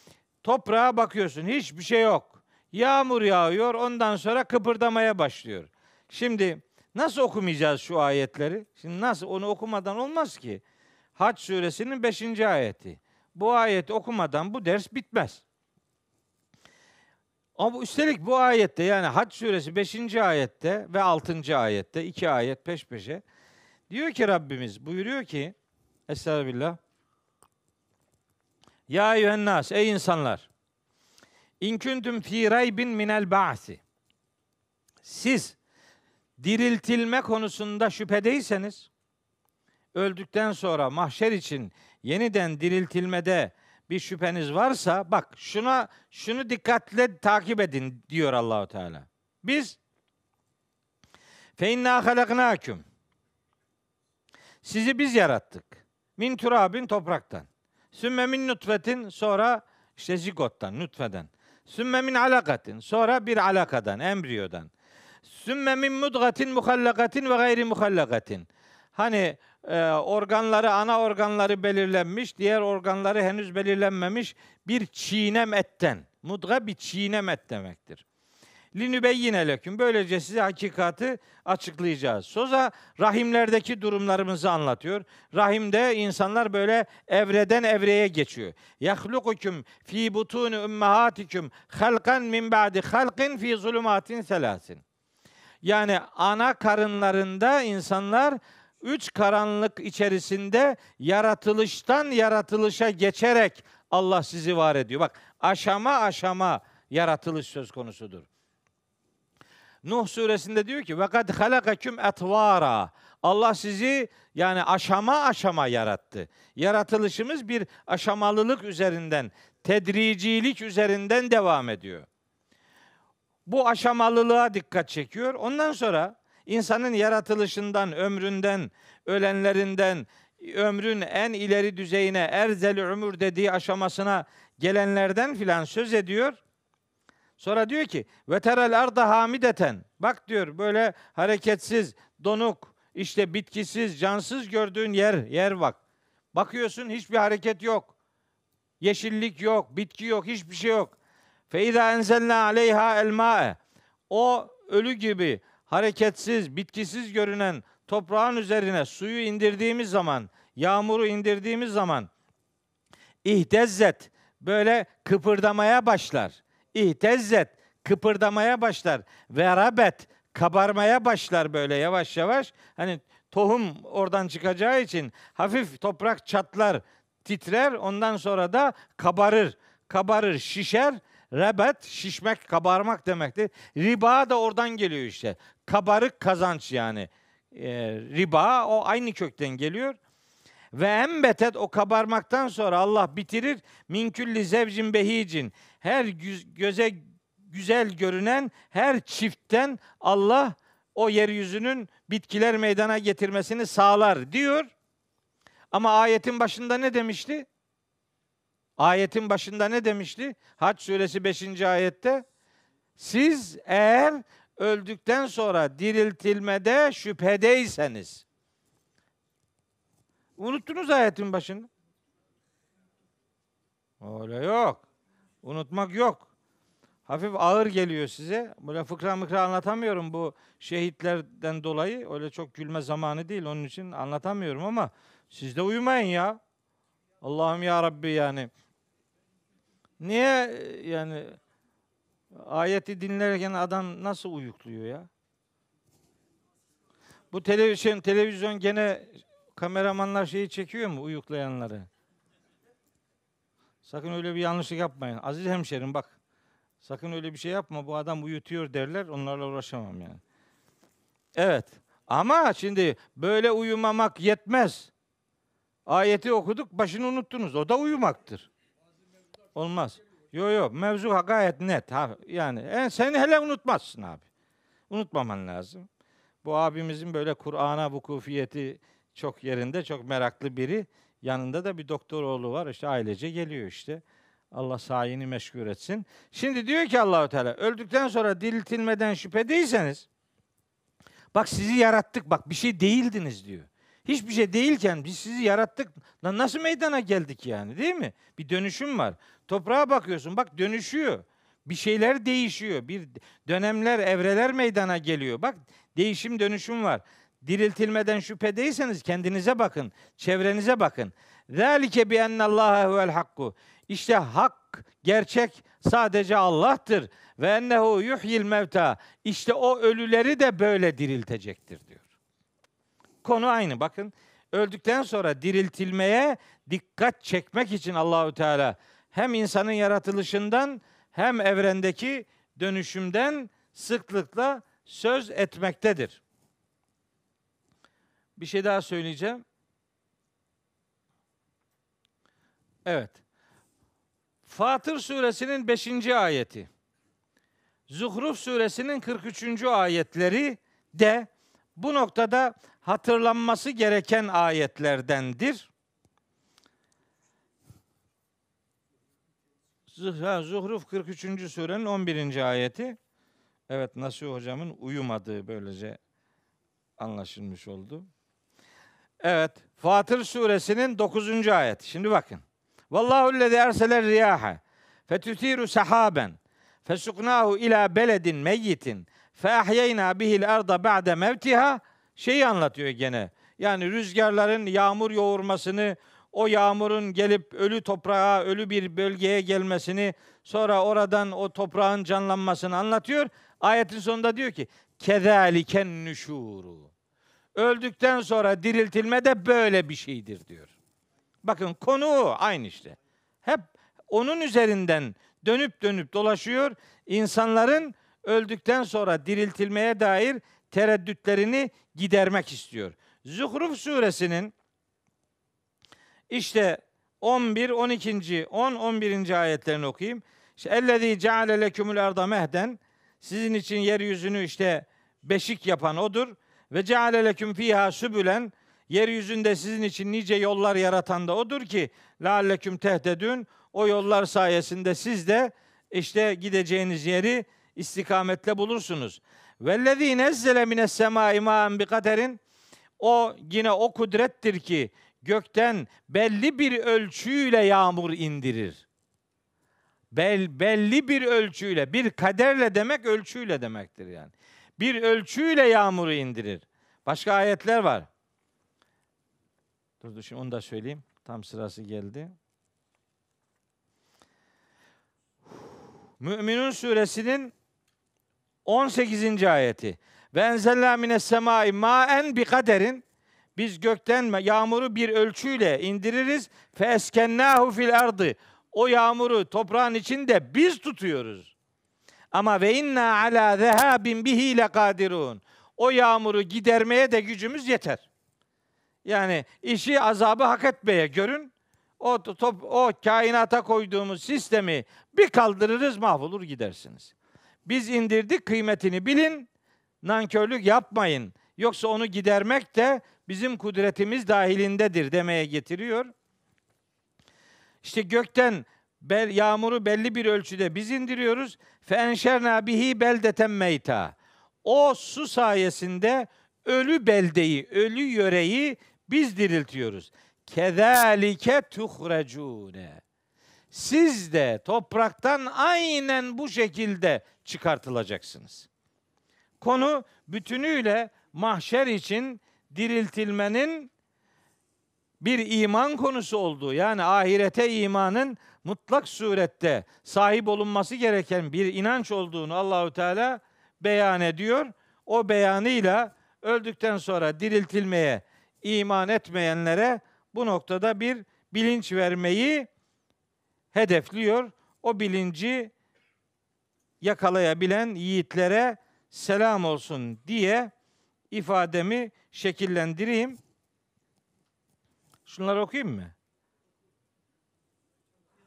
toprağa bakıyorsun hiçbir şey yok. Yağmur yağıyor ondan sonra kıpırdamaya başlıyor. Şimdi nasıl okumayacağız şu ayetleri? Şimdi nasıl onu okumadan olmaz ki. Hac suresinin 5. ayeti. Bu ayeti okumadan bu ders bitmez. Ama üstelik bu ayette yani Hac suresi 5. ayette ve 6. ayette iki ayet peş peşe diyor ki Rabbimiz buyuruyor ki Estağfirullah Ya eyyühennas ey insanlar İn kuntum fi raybin minel ba'si Siz diriltilme konusunda şüphedeyseniz öldükten sonra mahşer için yeniden diriltilmede bir şüpheniz varsa bak şuna şunu dikkatle takip edin diyor Allahu Teala. Biz fe inna halaknakum sizi biz yarattık. Min turabin topraktan. Sümme min nutfetin sonra işte zigottan, nutfeden. Sümme min alakatin sonra bir alakadan, embriyodan. Sümme min mudgatin muhallakatin ve gayri muhallakatin. Hani e, organları, ana organları belirlenmiş, diğer organları henüz belirlenmemiş bir çiğnem etten. Mudga bir çiğnem et demektir. Linübeyyine leküm. Böylece size hakikati açıklayacağız. Soza rahimlerdeki durumlarımızı anlatıyor. Rahimde insanlar böyle evreden evreye geçiyor. Yahlukukum fi butuni ummahatikum halkan min ba'di halkin fi zulumatin selasin. Yani ana karınlarında insanlar üç karanlık içerisinde yaratılıştan yaratılışa geçerek Allah sizi var ediyor. Bak aşama aşama yaratılış söz konusudur. Nuh suresinde diyor ki ve kad halakaküm etvara. Allah sizi yani aşama aşama yarattı. Yaratılışımız bir aşamalılık üzerinden, tedricilik üzerinden devam ediyor. bu aşamalılığa dikkat çekiyor. Ondan sonra insanın yaratılışından, ömründen, ölenlerinden, ömrün en ileri düzeyine, erzel ömür dediği aşamasına gelenlerden filan söz ediyor. Sonra diyor ki ve terel arda hamideten. Bak diyor böyle hareketsiz, donuk, işte bitkisiz, cansız gördüğün yer, yer bak. Bakıyorsun hiçbir hareket yok. Yeşillik yok, bitki yok, hiçbir şey yok. Fe izâ enzelnâ aleyhâ el O ölü gibi hareketsiz, bitkisiz görünen toprağın üzerine suyu indirdiğimiz zaman, yağmuru indirdiğimiz zaman ihdezzet böyle kıpırdamaya başlar. İhtezzet kıpırdamaya başlar. Ve rabet kabarmaya başlar böyle yavaş yavaş. Hani tohum oradan çıkacağı için hafif toprak çatlar, titrer. Ondan sonra da kabarır. Kabarır, şişer. Rebet şişmek, kabarmak demektir. Riba da oradan geliyor işte. Kabarık kazanç yani. E, riba o aynı kökten geliyor. Ve embetet o kabarmaktan sonra Allah bitirir. Minkülli zevcin behicin. Her göze güzel görünen her çiftten Allah o yeryüzünün bitkiler meydana getirmesini sağlar diyor. Ama ayetin başında ne demişti? Ayetin başında ne demişti? Haç suresi 5. ayette siz eğer öldükten sonra diriltilmede şüphedeyseniz unuttunuz ayetin başını. Öyle yok. Unutmak yok. Hafif ağır geliyor size. Böyle fıkra mıkra anlatamıyorum bu şehitlerden dolayı. Öyle çok gülme zamanı değil. Onun için anlatamıyorum ama siz de uyumayın ya. Allah'ım ya Rabbi yani. Niye yani ayeti dinlerken adam nasıl uyukluyor ya? Bu televizyon televizyon gene kameramanlar şeyi çekiyor mu uyuklayanları? Sakın öyle bir yanlışlık yapmayın. Aziz hemşerim bak. Sakın öyle bir şey yapma. Bu adam uyutuyor derler. Onlarla uğraşamam yani. Evet. Ama şimdi böyle uyumamak yetmez. Ayeti okuduk, başını unuttunuz. O da uyumaktır. Olmaz. Yok yok, mevzu gayet net. Ha, yani en, seni hele unutmazsın abi. Unutmaman lazım. Bu abimizin böyle Kur'an'a vukufiyeti çok yerinde, çok meraklı biri. Yanında da bir doktor oğlu var. İşte ailece geliyor işte. Allah sayini meşgul etsin. Şimdi diyor ki Allahu Teala öldükten sonra diriltilmeden şüphe değilseniz bak sizi yarattık bak bir şey değildiniz diyor. Hiçbir şey değilken biz sizi yarattık. Lan nasıl meydana geldik yani değil mi? Bir dönüşüm var. Toprağa bakıyorsun bak dönüşüyor. Bir şeyler değişiyor. Bir dönemler, evreler meydana geliyor. Bak değişim dönüşüm var. Diriltilmeden şüphe değilseniz kendinize bakın, çevrenize bakın. Zalike bi ennallâhe huvel hakku. İşte hak, gerçek sadece Allah'tır. Ve ennehu yuhyil mevta. İşte o ölüleri de böyle diriltecektir diyor. Konu aynı bakın. Öldükten sonra diriltilmeye dikkat çekmek için Allahü Teala hem insanın yaratılışından hem evrendeki dönüşümden sıklıkla söz etmektedir. Bir şey daha söyleyeceğim. Evet. Fatır suresinin 5. ayeti. Zuhruf suresinin 43. ayetleri de bu noktada hatırlanması gereken ayetlerdendir. Zuhruf 43. surenin 11. ayeti. Evet Nasuh hocamın uyumadığı böylece anlaşılmış oldu. Evet Fatır suresinin 9. ayet. Şimdi bakın. Vallahu lezi erseler riyaha fetutiru sahaben fesuknahu ila beledin meyyitin fe ahyeyna bihil arda ba'de mevtiha şeyi anlatıyor gene. Yani rüzgarların yağmur yoğurmasını, o yağmurun gelip ölü toprağa, ölü bir bölgeye gelmesini, sonra oradan o toprağın canlanmasını anlatıyor. Ayetin sonunda diyor ki: "Kezaliken nüşuru." Öldükten sonra diriltilme de böyle bir şeydir diyor. Bakın konu aynı işte. Hep onun üzerinden dönüp dönüp dolaşıyor. İnsanların öldükten sonra diriltilmeye dair tereddütlerini gidermek istiyor. Zuhruf suresinin işte 11, 12. 10, 11. ayetlerini okuyayım. İşte ellezî ceale lekümül arda mehden Sizin için yeryüzünü işte beşik yapan odur. Ve ceale leküm fiha sübülen yeryüzünde sizin için nice yollar yaratan da odur ki lealleküm tehtedün o yollar sayesinde siz de işte gideceğiniz yeri istikametle bulursunuz. Vellezî nezzele mines semâi mâen bi kaderin o yine o kudrettir ki gökten belli bir ölçüyle yağmur indirir. Bel, belli bir ölçüyle, bir kaderle demek ölçüyle demektir yani. Bir ölçüyle yağmuru indirir. Başka ayetler var. Dur dur şimdi onu da söyleyeyim. Tam sırası geldi. Müminun suresinin 18. ayeti. Ve enzelna mines semai maen bi kaderin biz gökten yağmuru bir ölçüyle indiririz. Fe eskennahu fil ardı. O yağmuru toprağın içinde biz tutuyoruz. Ama ve inna ala zehabin bihi lekadirun. O yağmuru gidermeye de gücümüz yeter. Yani işi azabı hak etmeye görün. O top, o kainata koyduğumuz sistemi bir kaldırırız mahvolur gidersiniz. Biz indirdik kıymetini bilin. Nankörlük yapmayın. Yoksa onu gidermek de bizim kudretimiz dahilindedir demeye getiriyor. İşte gökten bel, yağmuru belli bir ölçüde biz indiriyoruz. Fe enşerna bihi beldeten meyta. O su sayesinde ölü beldeyi, ölü yöreyi biz diriltiyoruz. Kezalike tuhrecune. Siz de topraktan aynen bu şekilde çıkartılacaksınız. Konu bütünüyle mahşer için diriltilmenin bir iman konusu olduğu yani ahirete imanın mutlak surette sahip olunması gereken bir inanç olduğunu Allahü Teala beyan ediyor. O beyanıyla öldükten sonra diriltilmeye iman etmeyenlere bu noktada bir bilinç vermeyi hedefliyor. O bilinci yakalayabilen yiğitlere selam olsun diye ifademi şekillendireyim. Şunları okuyayım mı?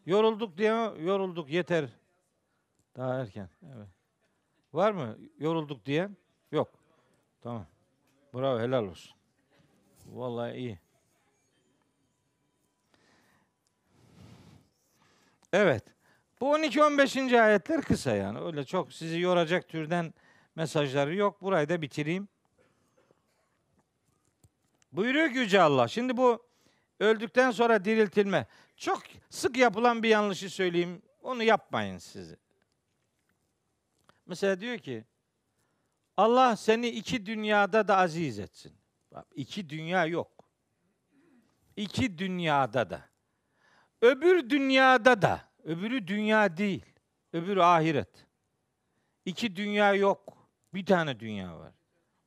Yorulduk diye yorulduk yeter. Daha erken. Evet. Var mı yorulduk diye? Yok. Tamam. Bravo helal olsun. Vallahi iyi. Evet. Bu 12-15. ayetler kısa yani. Öyle çok sizi yoracak türden mesajları yok. Burayı da bitireyim. Buyuruyor ki Yüce Allah. Şimdi bu öldükten sonra diriltilme. Çok sık yapılan bir yanlışı söyleyeyim. Onu yapmayın sizi. Mesela diyor ki Allah seni iki dünyada da aziz etsin. Bak, iki dünya yok. İki dünyada da. Öbür dünyada da. Öbürü dünya değil. Öbürü ahiret. İki dünya yok. Bir tane dünya var.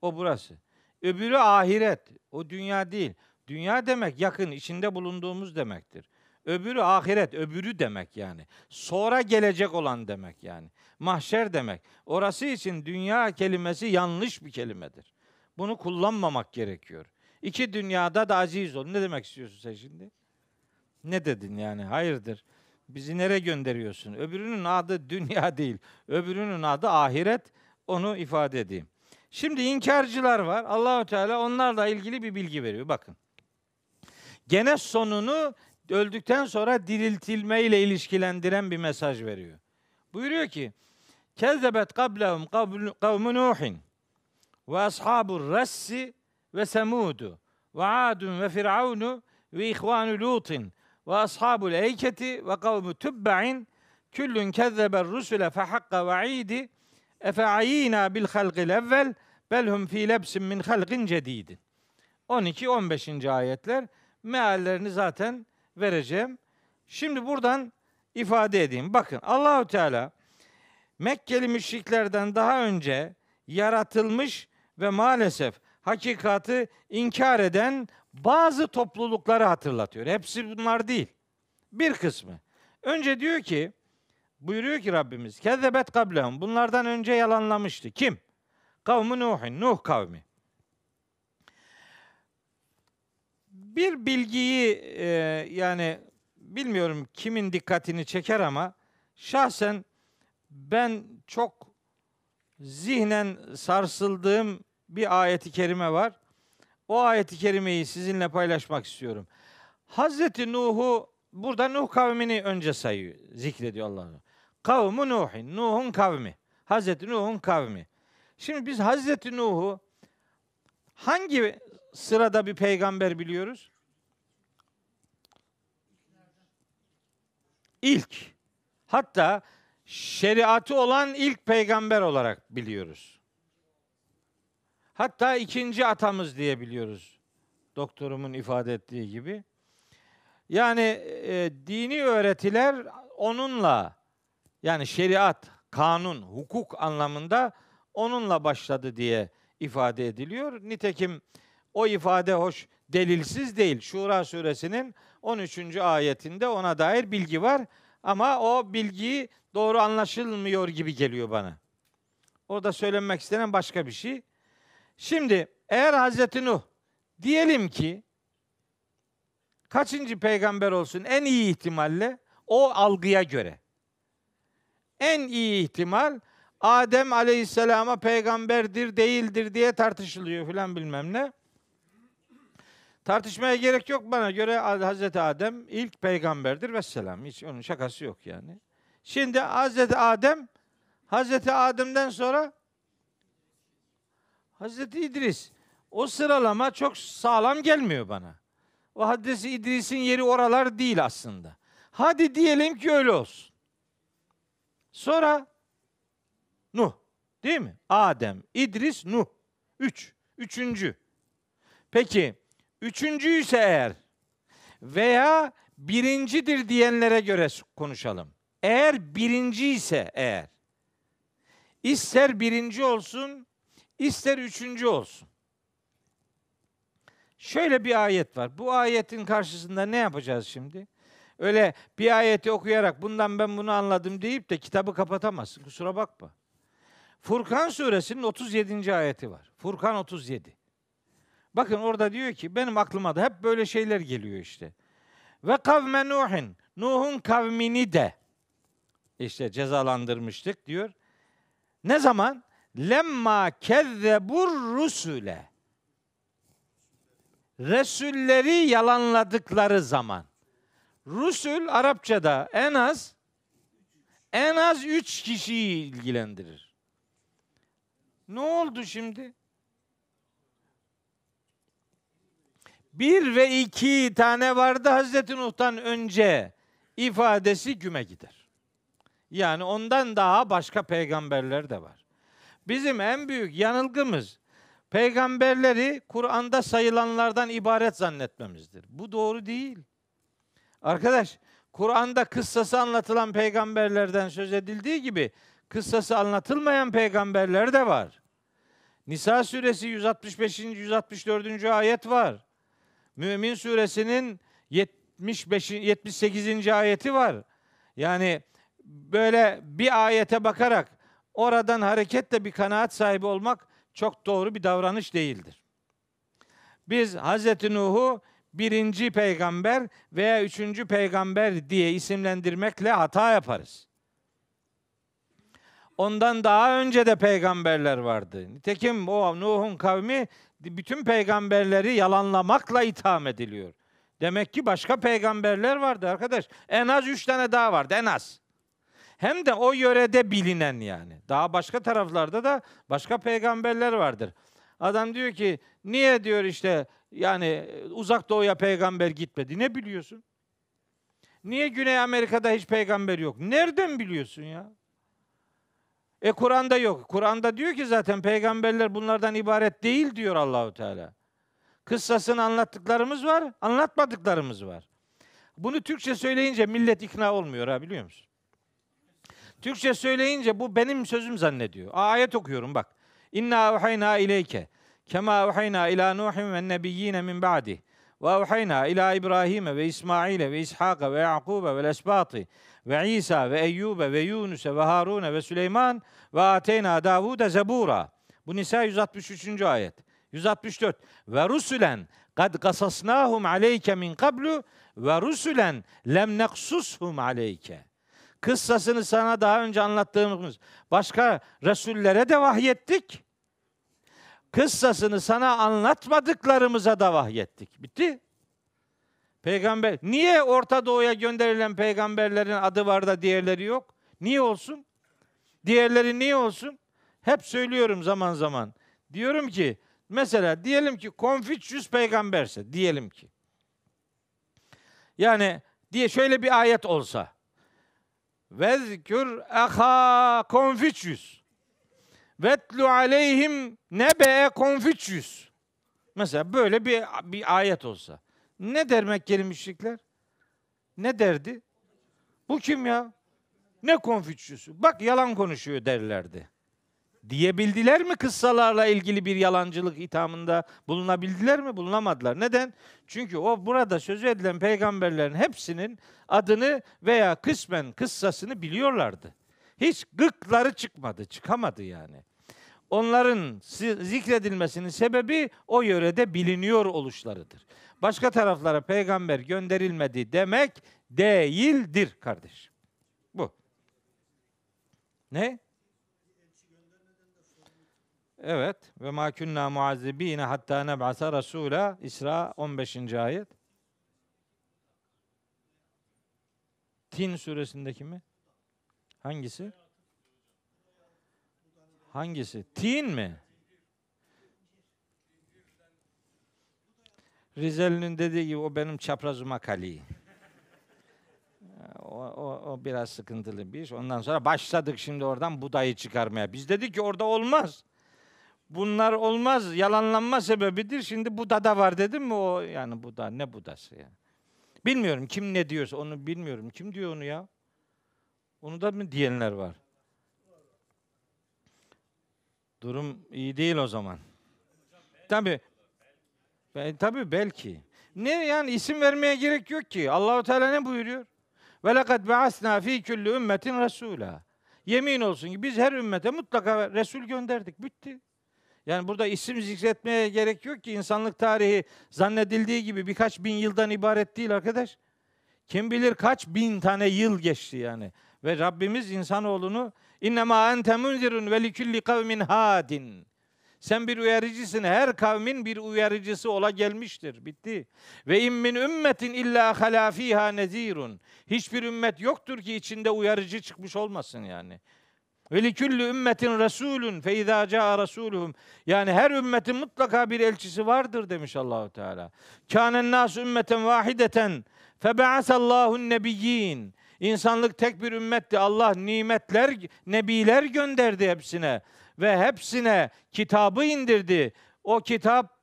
O burası. Öbürü ahiret. O dünya değil. Dünya demek yakın, içinde bulunduğumuz demektir. Öbürü ahiret, öbürü demek yani. Sonra gelecek olan demek yani. Mahşer demek. Orası için dünya kelimesi yanlış bir kelimedir. Bunu kullanmamak gerekiyor. İki dünyada da aziz ol. Ne demek istiyorsun sen şimdi? Ne dedin yani? Hayırdır? Bizi nereye gönderiyorsun? Öbürünün adı dünya değil. Öbürünün adı ahiret. Onu ifade edeyim. Şimdi inkarcılar var. Allahu Teala onlarla ilgili bir bilgi veriyor. Bakın. Gene sonunu öldükten sonra diriltilme ile ilişkilendiren bir mesaj veriyor. Buyuruyor ki: Kezzebet kablehum kavmu Nuhin ve ashabur rassi ve semudu ve adun ve firavunu ve ihvanu lutin ve ashabul eyketi ve kavmu tübbe'in küllün kezzeber rusule fe hakka ve'idi efe ayina bil halqil evvel belhum fi lebsin min halqin cedidin. 12-15. ayetler meallerini zaten vereceğim. Şimdi buradan ifade edeyim. Bakın Allahü Teala Mekkeli müşriklerden daha önce yaratılmış ve maalesef hakikati inkar eden bazı toplulukları hatırlatıyor. Hepsi bunlar değil. Bir kısmı. Önce diyor ki buyuruyor ki Rabbimiz kezzebet kablehum bunlardan önce yalanlamıştı. Kim? Kavmi Nuh'un, Nuh kavmi. Bir bilgiyi e, yani bilmiyorum kimin dikkatini çeker ama şahsen ben çok zihnen sarsıldığım bir ayeti kerime var. O ayeti kerimeyi sizinle paylaşmak istiyorum. Hazreti Nuh'u burada Nuh kavmini önce sayıyor, zikrediyor Allah. Kavmu Nuhin, Nuh'un kavmi. Hazreti Nuh'un kavmi. Şimdi biz Hazreti Nuh'u hangi sırada bir peygamber biliyoruz? İlk. Hatta şeriatı olan ilk peygamber olarak biliyoruz. Hatta ikinci atamız diye biliyoruz. Doktorumun ifade ettiği gibi. Yani e, dini öğretiler onunla yani şeriat, kanun, hukuk anlamında onunla başladı diye ifade ediliyor. Nitekim o ifade hoş delilsiz değil. Şura suresinin 13. ayetinde ona dair bilgi var. Ama o bilgiyi doğru anlaşılmıyor gibi geliyor bana. Orada söylenmek istenen başka bir şey. Şimdi eğer Hazreti Nuh diyelim ki kaçıncı peygamber olsun en iyi ihtimalle o algıya göre. En iyi ihtimal Adem aleyhisselama peygamberdir değildir diye tartışılıyor filan bilmem ne. Tartışmaya gerek yok bana göre Hazreti Adem ilk peygamberdir ve selam. Hiç onun şakası yok yani. Şimdi Hazreti Adem Hazreti Adem'den sonra Hazreti İdris. O sıralama çok sağlam gelmiyor bana. O Hazreti İdris'in yeri oralar değil aslında. Hadi diyelim ki öyle olsun. Sonra Nuh. Değil mi? Adem, İdris, Nuh. Üç. Üçüncü. Peki, üçüncü ise eğer veya birincidir diyenlere göre konuşalım. Eğer birinci ise eğer, ister birinci olsun, ister üçüncü olsun. Şöyle bir ayet var. Bu ayetin karşısında ne yapacağız şimdi? Öyle bir ayeti okuyarak bundan ben bunu anladım deyip de kitabı kapatamazsın. Kusura bakma. Furkan suresinin 37. ayeti var. Furkan 37. Bakın orada diyor ki benim aklıma da hep böyle şeyler geliyor işte. Ve kavme Nuhin. Nuh'un kavmini de işte cezalandırmıştık diyor. Ne zaman? Lemma kezzebur rusule. Resulleri yalanladıkları zaman. Rusul Arapçada en az en az üç kişiyi ilgilendirir. Ne oldu şimdi? Bir ve iki tane vardı Hazreti Nuh'tan önce ifadesi güme gider. Yani ondan daha başka peygamberler de var. Bizim en büyük yanılgımız peygamberleri Kur'an'da sayılanlardan ibaret zannetmemizdir. Bu doğru değil. Arkadaş, Kur'an'da kıssası anlatılan peygamberlerden söz edildiği gibi kıssası anlatılmayan peygamberler de var. Nisa suresi 165. 164. ayet var. Mümin suresinin 75 78. ayeti var. Yani böyle bir ayete bakarak oradan hareketle bir kanaat sahibi olmak çok doğru bir davranış değildir. Biz Hazreti Nuh'u birinci peygamber veya üçüncü peygamber diye isimlendirmekle hata yaparız. Ondan daha önce de peygamberler vardı. Nitekim o Nuh'un kavmi bütün peygamberleri yalanlamakla itham ediliyor. Demek ki başka peygamberler vardı arkadaş. En az üç tane daha vardı en az. Hem de o yörede bilinen yani. Daha başka taraflarda da başka peygamberler vardır. Adam diyor ki niye diyor işte yani uzak doğuya peygamber gitmedi. Ne biliyorsun? Niye Güney Amerika'da hiç peygamber yok? Nereden biliyorsun ya? E Kur'an'da yok. Kur'an'da diyor ki zaten peygamberler bunlardan ibaret değil diyor Allahu Teala. Kıssasını anlattıklarımız var, anlatmadıklarımız var. Bunu Türkçe söyleyince millet ikna olmuyor ha biliyor musun? Türkçe söyleyince bu benim sözüm zannediyor. Ayet okuyorum bak. İnna uhayna ileyke kema uhayna ila Nuhin ve nebiyyine min ba'di ve uhayna ila İbrahim ve İsmail ve İshak ve Yaqub ve Esbati ve İsa ve Eyyub ve Yunus ve Harun ve Süleyman ve ateyna Davuda zebura. Bu Nisa 163. ayet. 164. Ve rusulen kad kasasnahum aleyke min kablu ve rusulen lem neksushum aleyke. Kıssasını sana daha önce anlattığımız başka Resullere de vahyettik. Kıssasını sana anlatmadıklarımıza da vahyettik. Bitti. Peygamber niye Orta Doğu'ya gönderilen peygamberlerin adı var da diğerleri yok? Niye olsun? Diğerleri niye olsun? Hep söylüyorum zaman zaman. Diyorum ki mesela diyelim ki Konfüçyüs peygamberse diyelim ki. Yani diye şöyle bir ayet olsa. Vezkür aha Konfüçyüs. Vetlu aleyhim nebe Konfüçyüs. Mesela böyle bir, bir ayet olsa. Ne der Mekkeli müşrikler? Ne derdi? Bu kim ya? Ne Konfüçyüsü? Bak yalan konuşuyor derlerdi. Diyebildiler mi kıssalarla ilgili bir yalancılık ithamında bulunabildiler mi? Bulunamadılar. Neden? Çünkü o burada sözü edilen peygamberlerin hepsinin adını veya kısmen kıssasını biliyorlardı. Hiç gıkları çıkmadı, çıkamadı yani. Onların zikredilmesinin sebebi o yörede biliniyor oluşlarıdır. Başka taraflara peygamber gönderilmedi demek değildir kardeş. Bu. Ne? Evet. Ve ma kunna muazzibine hatta neb'asa rasula İsra 15. ayet. Tin suresindeki mi? Hangisi? Hangisi? Tin mi? Rizeli'nin dediği gibi o benim çaprazıma kali. O, o, o biraz sıkıntılı bir iş. Ondan sonra başladık şimdi oradan budayı çıkarmaya. Biz dedik ki orada olmaz. Bunlar olmaz. Yalanlanma sebebidir. Şimdi Buda da var dedim mi o yani Buda ne Budası ya. Bilmiyorum kim ne diyorsa onu bilmiyorum. Kim diyor onu ya? Onu da mı diyenler var? Durum iyi değil o zaman. Tabi. Tabi belki. Ne yani isim vermeye gerek yok ki. Allahu Teala ne buyuruyor? Ve lekad ba'asna fi kulli ümmetin rasula. Yemin olsun ki biz her ümmete mutlaka Resul gönderdik. Bitti. Yani burada isim zikretmeye gerek yok ki insanlık tarihi zannedildiği gibi birkaç bin yıldan ibaret değil arkadaş. Kim bilir kaç bin tane yıl geçti yani. Ve Rabbimiz insanoğlunu innema ente munzirun ve likulli kavmin hadin. Sen bir uyarıcısın. Her kavmin bir uyarıcısı ola gelmiştir. Bitti. Ve in min ümmetin illa hala fiha nezirun. Hiçbir ümmet yoktur ki içinde uyarıcı çıkmış olmasın yani. Ve likülli ümmetin resulün fe izâ câ rasûluhum. Yani her ümmetin mutlaka bir elçisi vardır demiş Allahu Teala. Kânen nâs ümmeten vahideten fe be'asallâhun nebiyyin. İnsanlık tek bir ümmetti. Allah nimetler, nebiler gönderdi hepsine ve hepsine kitabı indirdi. O kitap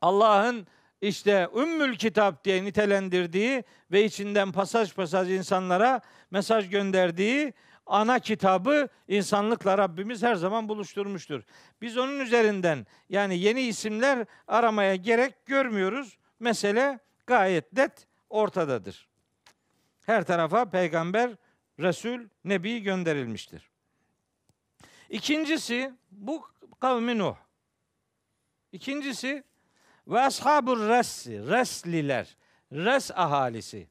Allah'ın işte ümmül kitap diye nitelendirdiği ve içinden pasaj pasaj insanlara mesaj gönderdiği ana kitabı insanlıkla Rabbimiz her zaman buluşturmuştur. Biz onun üzerinden yani yeni isimler aramaya gerek görmüyoruz. Mesele gayet net ortadadır. Her tarafa peygamber, resul, nebi gönderilmiştir. İkincisi bu kavmi Nuh. İkincisi ve ashabur ressi, resliler, res ahalisi.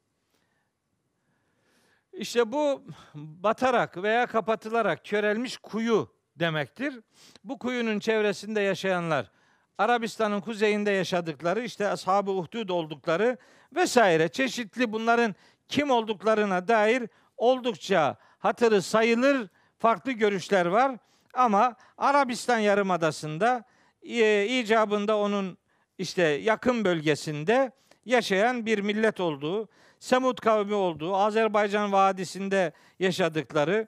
İşte bu batarak veya kapatılarak körelmiş kuyu demektir. Bu kuyunun çevresinde yaşayanlar, Arabistan'ın kuzeyinde yaşadıkları, işte ashab-ı uhdud oldukları vesaire çeşitli bunların kim olduklarına dair oldukça hatırı sayılır farklı görüşler var. Ama Arabistan Yarımadası'nda e, icabında onun işte yakın bölgesinde yaşayan bir millet olduğu, Semud kavmi olduğu, Azerbaycan Vadisi'nde yaşadıkları,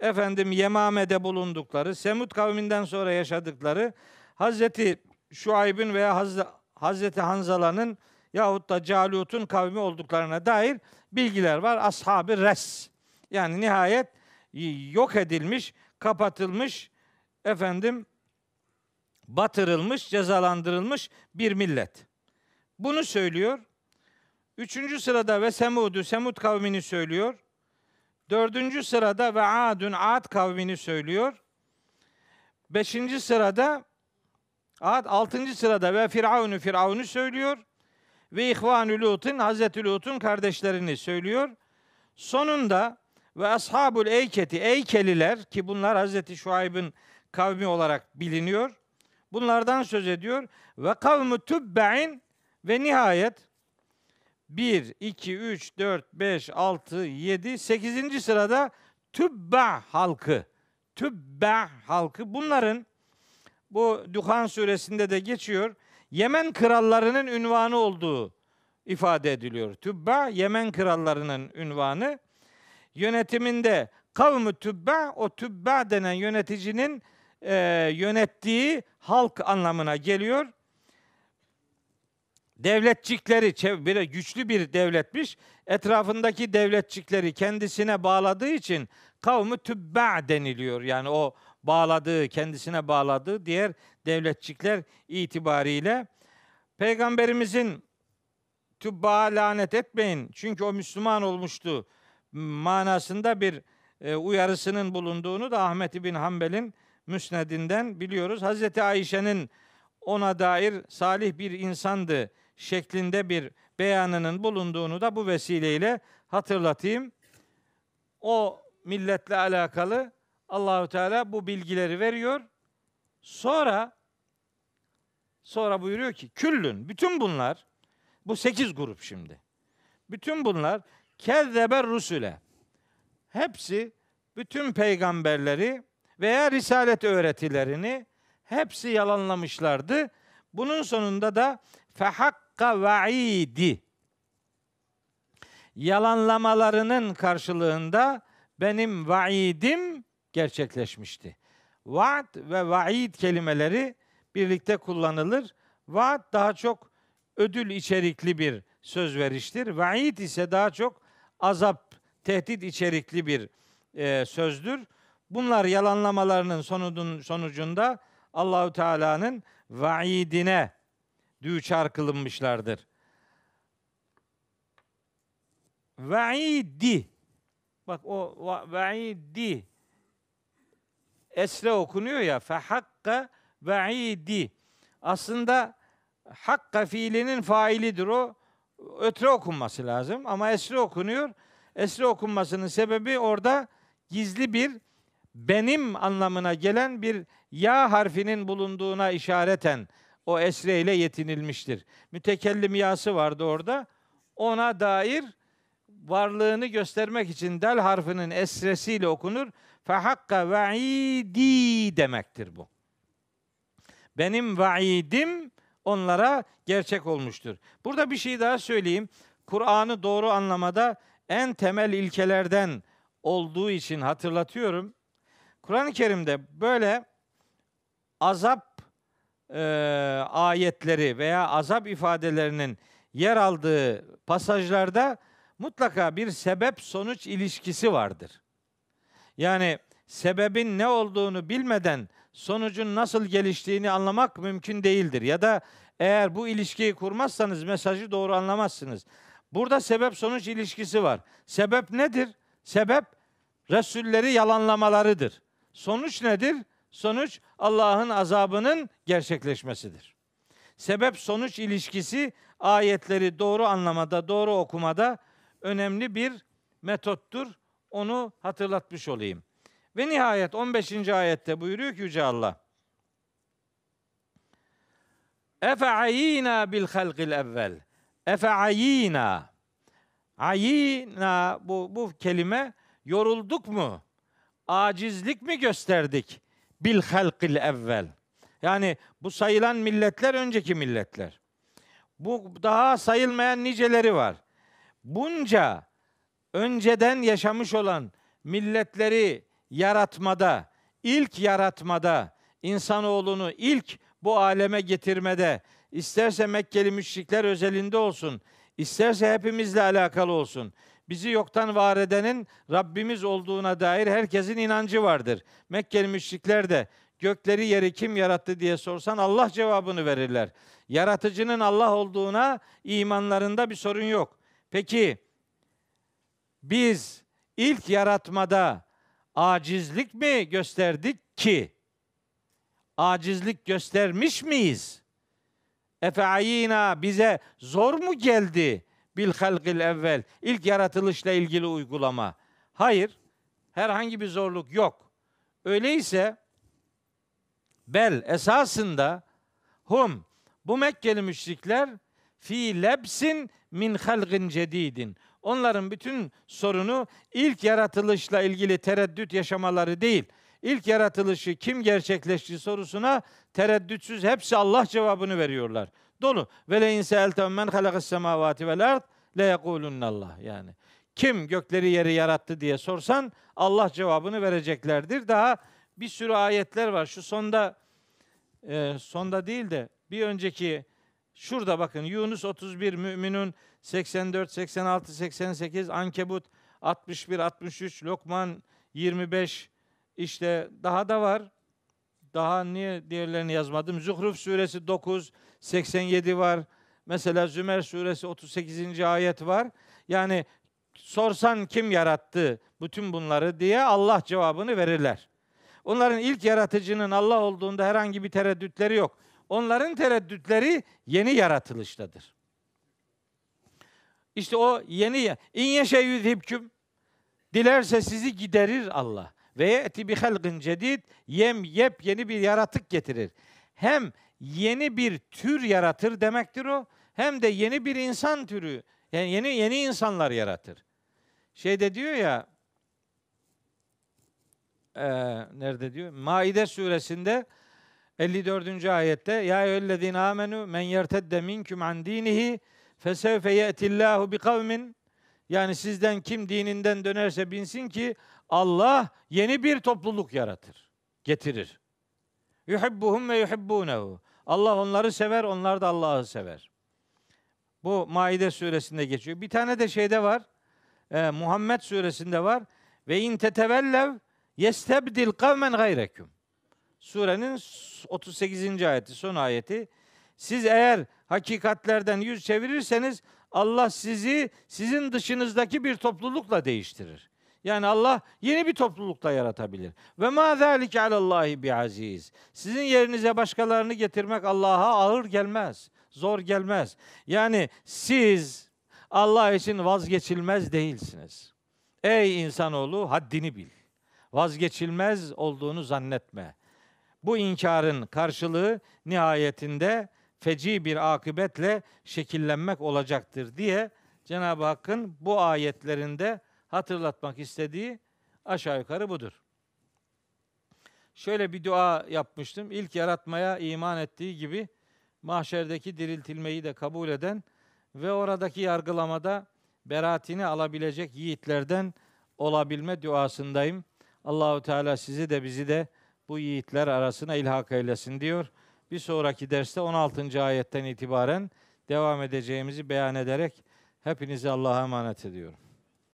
efendim Yemame'de bulundukları, Semud kavminden sonra yaşadıkları Hazreti Şuayb'in veya Hazreti Hanzala'nın yahut da Calut'un kavmi olduklarına dair bilgiler var. Ashab-ı Res. Yani nihayet yok edilmiş, kapatılmış, efendim batırılmış, cezalandırılmış bir millet. Bunu söylüyor. Üçüncü sırada ve Semud'u, Semud kavmini söylüyor. Dördüncü sırada ve Adun, Ad kavmini söylüyor. Beşinci sırada Ad, altıncı sırada ve Firavun'u, Firavun'u söylüyor. Ve İhvanü Lut'un, Hazreti Lut'un kardeşlerini söylüyor. Sonunda ve ashabul eyketi eykeliler ki bunlar Hazreti Şuayb'ın kavmi olarak biliniyor. Bunlardan söz ediyor. Ve kavmu tübbe'in ve nihayet 1, 2, 3, 4, 5, 6, 7, 8. sırada tübbe halkı. Tübbe halkı. Bunların bu Duhan suresinde de geçiyor. Yemen krallarının ünvanı olduğu ifade ediliyor. Tübba Yemen krallarının ünvanı. Yönetiminde kavmi tübba o tübba denen yöneticinin e, yönettiği halk anlamına geliyor. Devletçikleri bir güçlü bir devletmiş. Etrafındaki devletçikleri kendisine bağladığı için kavmi tübba deniliyor. Yani o bağladığı, kendisine bağladığı diğer devletçikler itibariyle Peygamberimizin tübba lanet etmeyin çünkü o Müslüman olmuştu manasında bir e, uyarısının bulunduğunu da Ahmet bin Hanbel'in müsnedinden biliyoruz. Hazreti Ayşe'nin ona dair salih bir insandı şeklinde bir beyanının bulunduğunu da bu vesileyle hatırlatayım. O milletle alakalı Allahü Teala bu bilgileri veriyor. Sonra sonra buyuruyor ki küllün bütün bunlar bu sekiz grup şimdi. Bütün bunlar kezzeber rusule. Hepsi bütün peygamberleri veya risalet öğretilerini hepsi yalanlamışlardı. Bunun sonunda da fehakka vaidi yalanlamalarının karşılığında benim vaidim gerçekleşmişti. Vaad ve vaid kelimeleri birlikte kullanılır. Vaad daha çok ödül içerikli bir söz veriştir. Vaid ise daha çok azap, tehdit içerikli bir e, sözdür. Bunlar yalanlamalarının sonunun sonucunda Allahü Teala'nın vaidine düçar kılınmışlardır. Vaidi bak o vaidi esre okunuyor ya fe hakka vaidi aslında hakka fiilinin failidir o ötre okunması lazım ama esre okunuyor. Esre okunmasının sebebi orada gizli bir benim anlamına gelen bir ya harfinin bulunduğuna işareten o esre ile yetinilmiştir. Mütekellim yası vardı orada. Ona dair varlığını göstermek için del harfinin esresiyle okunur. Fehakka vaidi demektir bu. Benim vaidim onlara gerçek olmuştur. Burada bir şey daha söyleyeyim. Kur'an'ı doğru anlamada en temel ilkelerden olduğu için hatırlatıyorum. Kur'an-ı Kerim'de böyle azap e, ayetleri veya azap ifadelerinin yer aldığı pasajlarda mutlaka bir sebep sonuç ilişkisi vardır. Yani sebebin ne olduğunu bilmeden sonucun nasıl geliştiğini anlamak mümkün değildir. Ya da eğer bu ilişkiyi kurmazsanız mesajı doğru anlamazsınız. Burada sebep sonuç ilişkisi var. Sebep nedir? Sebep Resulleri yalanlamalarıdır. Sonuç nedir? Sonuç Allah'ın azabının gerçekleşmesidir. Sebep sonuç ilişkisi ayetleri doğru anlamada, doğru okumada önemli bir metottur. Onu hatırlatmış olayım. Ve nihayet 15. ayette buyuruyor ki Yüce Allah. Efe ayina bil halqil evvel. Efe ayina. Ayina bu, bu kelime yorulduk mu? Acizlik mi gösterdik? Bil halqil evvel. Yani bu sayılan milletler önceki milletler. Bu daha sayılmayan niceleri var. Bunca önceden yaşamış olan milletleri yaratmada, ilk yaratmada, insanoğlunu ilk bu aleme getirmede, isterse Mekkeli müşrikler özelinde olsun, isterse hepimizle alakalı olsun. Bizi yoktan var edenin Rabbimiz olduğuna dair herkesin inancı vardır. Mekkeli müşrikler de gökleri yeri kim yarattı diye sorsan Allah cevabını verirler. Yaratıcının Allah olduğuna imanlarında bir sorun yok. Peki biz ilk yaratmada acizlik mi gösterdik ki? Acizlik göstermiş miyiz? Efe'ayina bize zor mu geldi bil halgil evvel? İlk yaratılışla ilgili uygulama. Hayır. Herhangi bir zorluk yok. Öyleyse bel esasında hum bu Mekkeli müşrikler fi lebsin min halgin cedidin. Onların bütün sorunu ilk yaratılışla ilgili tereddüt yaşamaları değil. İlk yaratılışı kim gerçekleşti sorusuna tereddütsüz hepsi Allah cevabını veriyorlar. Dolu. Ve le inseltem men halakas semavati vel ard le yekulunallah yani. Kim gökleri yeri yarattı diye sorsan Allah cevabını vereceklerdir. Daha bir sürü ayetler var. Şu sonda e, sonda değil de bir önceki şurada bakın Yunus 31 Müminun 84 86 88 Ankebut 61 63 Lokman 25 işte daha da var. Daha niye diğerlerini yazmadım? Zuhruf suresi 9 87 var. Mesela Zümer suresi 38. ayet var. Yani sorsan kim yarattı bütün bunları diye Allah cevabını verirler. Onların ilk yaratıcının Allah olduğunda herhangi bir tereddütleri yok. Onların tereddütleri yeni yaratılıştadır. İşte o yeni in yeşe yüzhibküm dilerse sizi giderir Allah. Ve yeti bi halgin cedid yem yep yeni bir yaratık getirir. Hem yeni bir tür yaratır demektir o. Hem de yeni bir insan türü yani yeni yeni insanlar yaratır. Şeyde diyor ya e, nerede diyor? Maide suresinde 54. ayette ya eyyühellezine amenu men yertedde minküm an dinihi fesevfe ye'tillahu bi kavmin yani sizden kim dininden dönerse binsin ki Allah yeni bir topluluk yaratır, getirir. Yuhibbuhum ve yuhibbunehu. Allah onları sever, onlar da Allah'ı sever. Bu Maide suresinde geçiyor. Bir tane de şeyde var. E, Muhammed suresinde var. Ve in tetevellev yestebdil kavmen gayreküm. Surenin 38. ayeti, son ayeti. Siz eğer hakikatlerden yüz çevirirseniz Allah sizi sizin dışınızdaki bir toplulukla değiştirir. Yani Allah yeni bir toplulukla yaratabilir. Ve ma zalike alallahi bi aziz. Sizin yerinize başkalarını getirmek Allah'a ağır gelmez, zor gelmez. Yani siz Allah için vazgeçilmez değilsiniz. Ey insanoğlu haddini bil. Vazgeçilmez olduğunu zannetme. Bu inkarın karşılığı nihayetinde feci bir akıbetle şekillenmek olacaktır diye Cenab-ı Hakk'ın bu ayetlerinde hatırlatmak istediği aşağı yukarı budur. Şöyle bir dua yapmıştım. İlk yaratmaya iman ettiği gibi mahşerdeki diriltilmeyi de kabul eden ve oradaki yargılamada beraatini alabilecek yiğitlerden olabilme duasındayım. Allahu Teala sizi de bizi de bu yiğitler arasına ilhak eylesin diyor. Bir sonraki derste 16. ayetten itibaren devam edeceğimizi beyan ederek hepinizi Allah'a emanet ediyorum.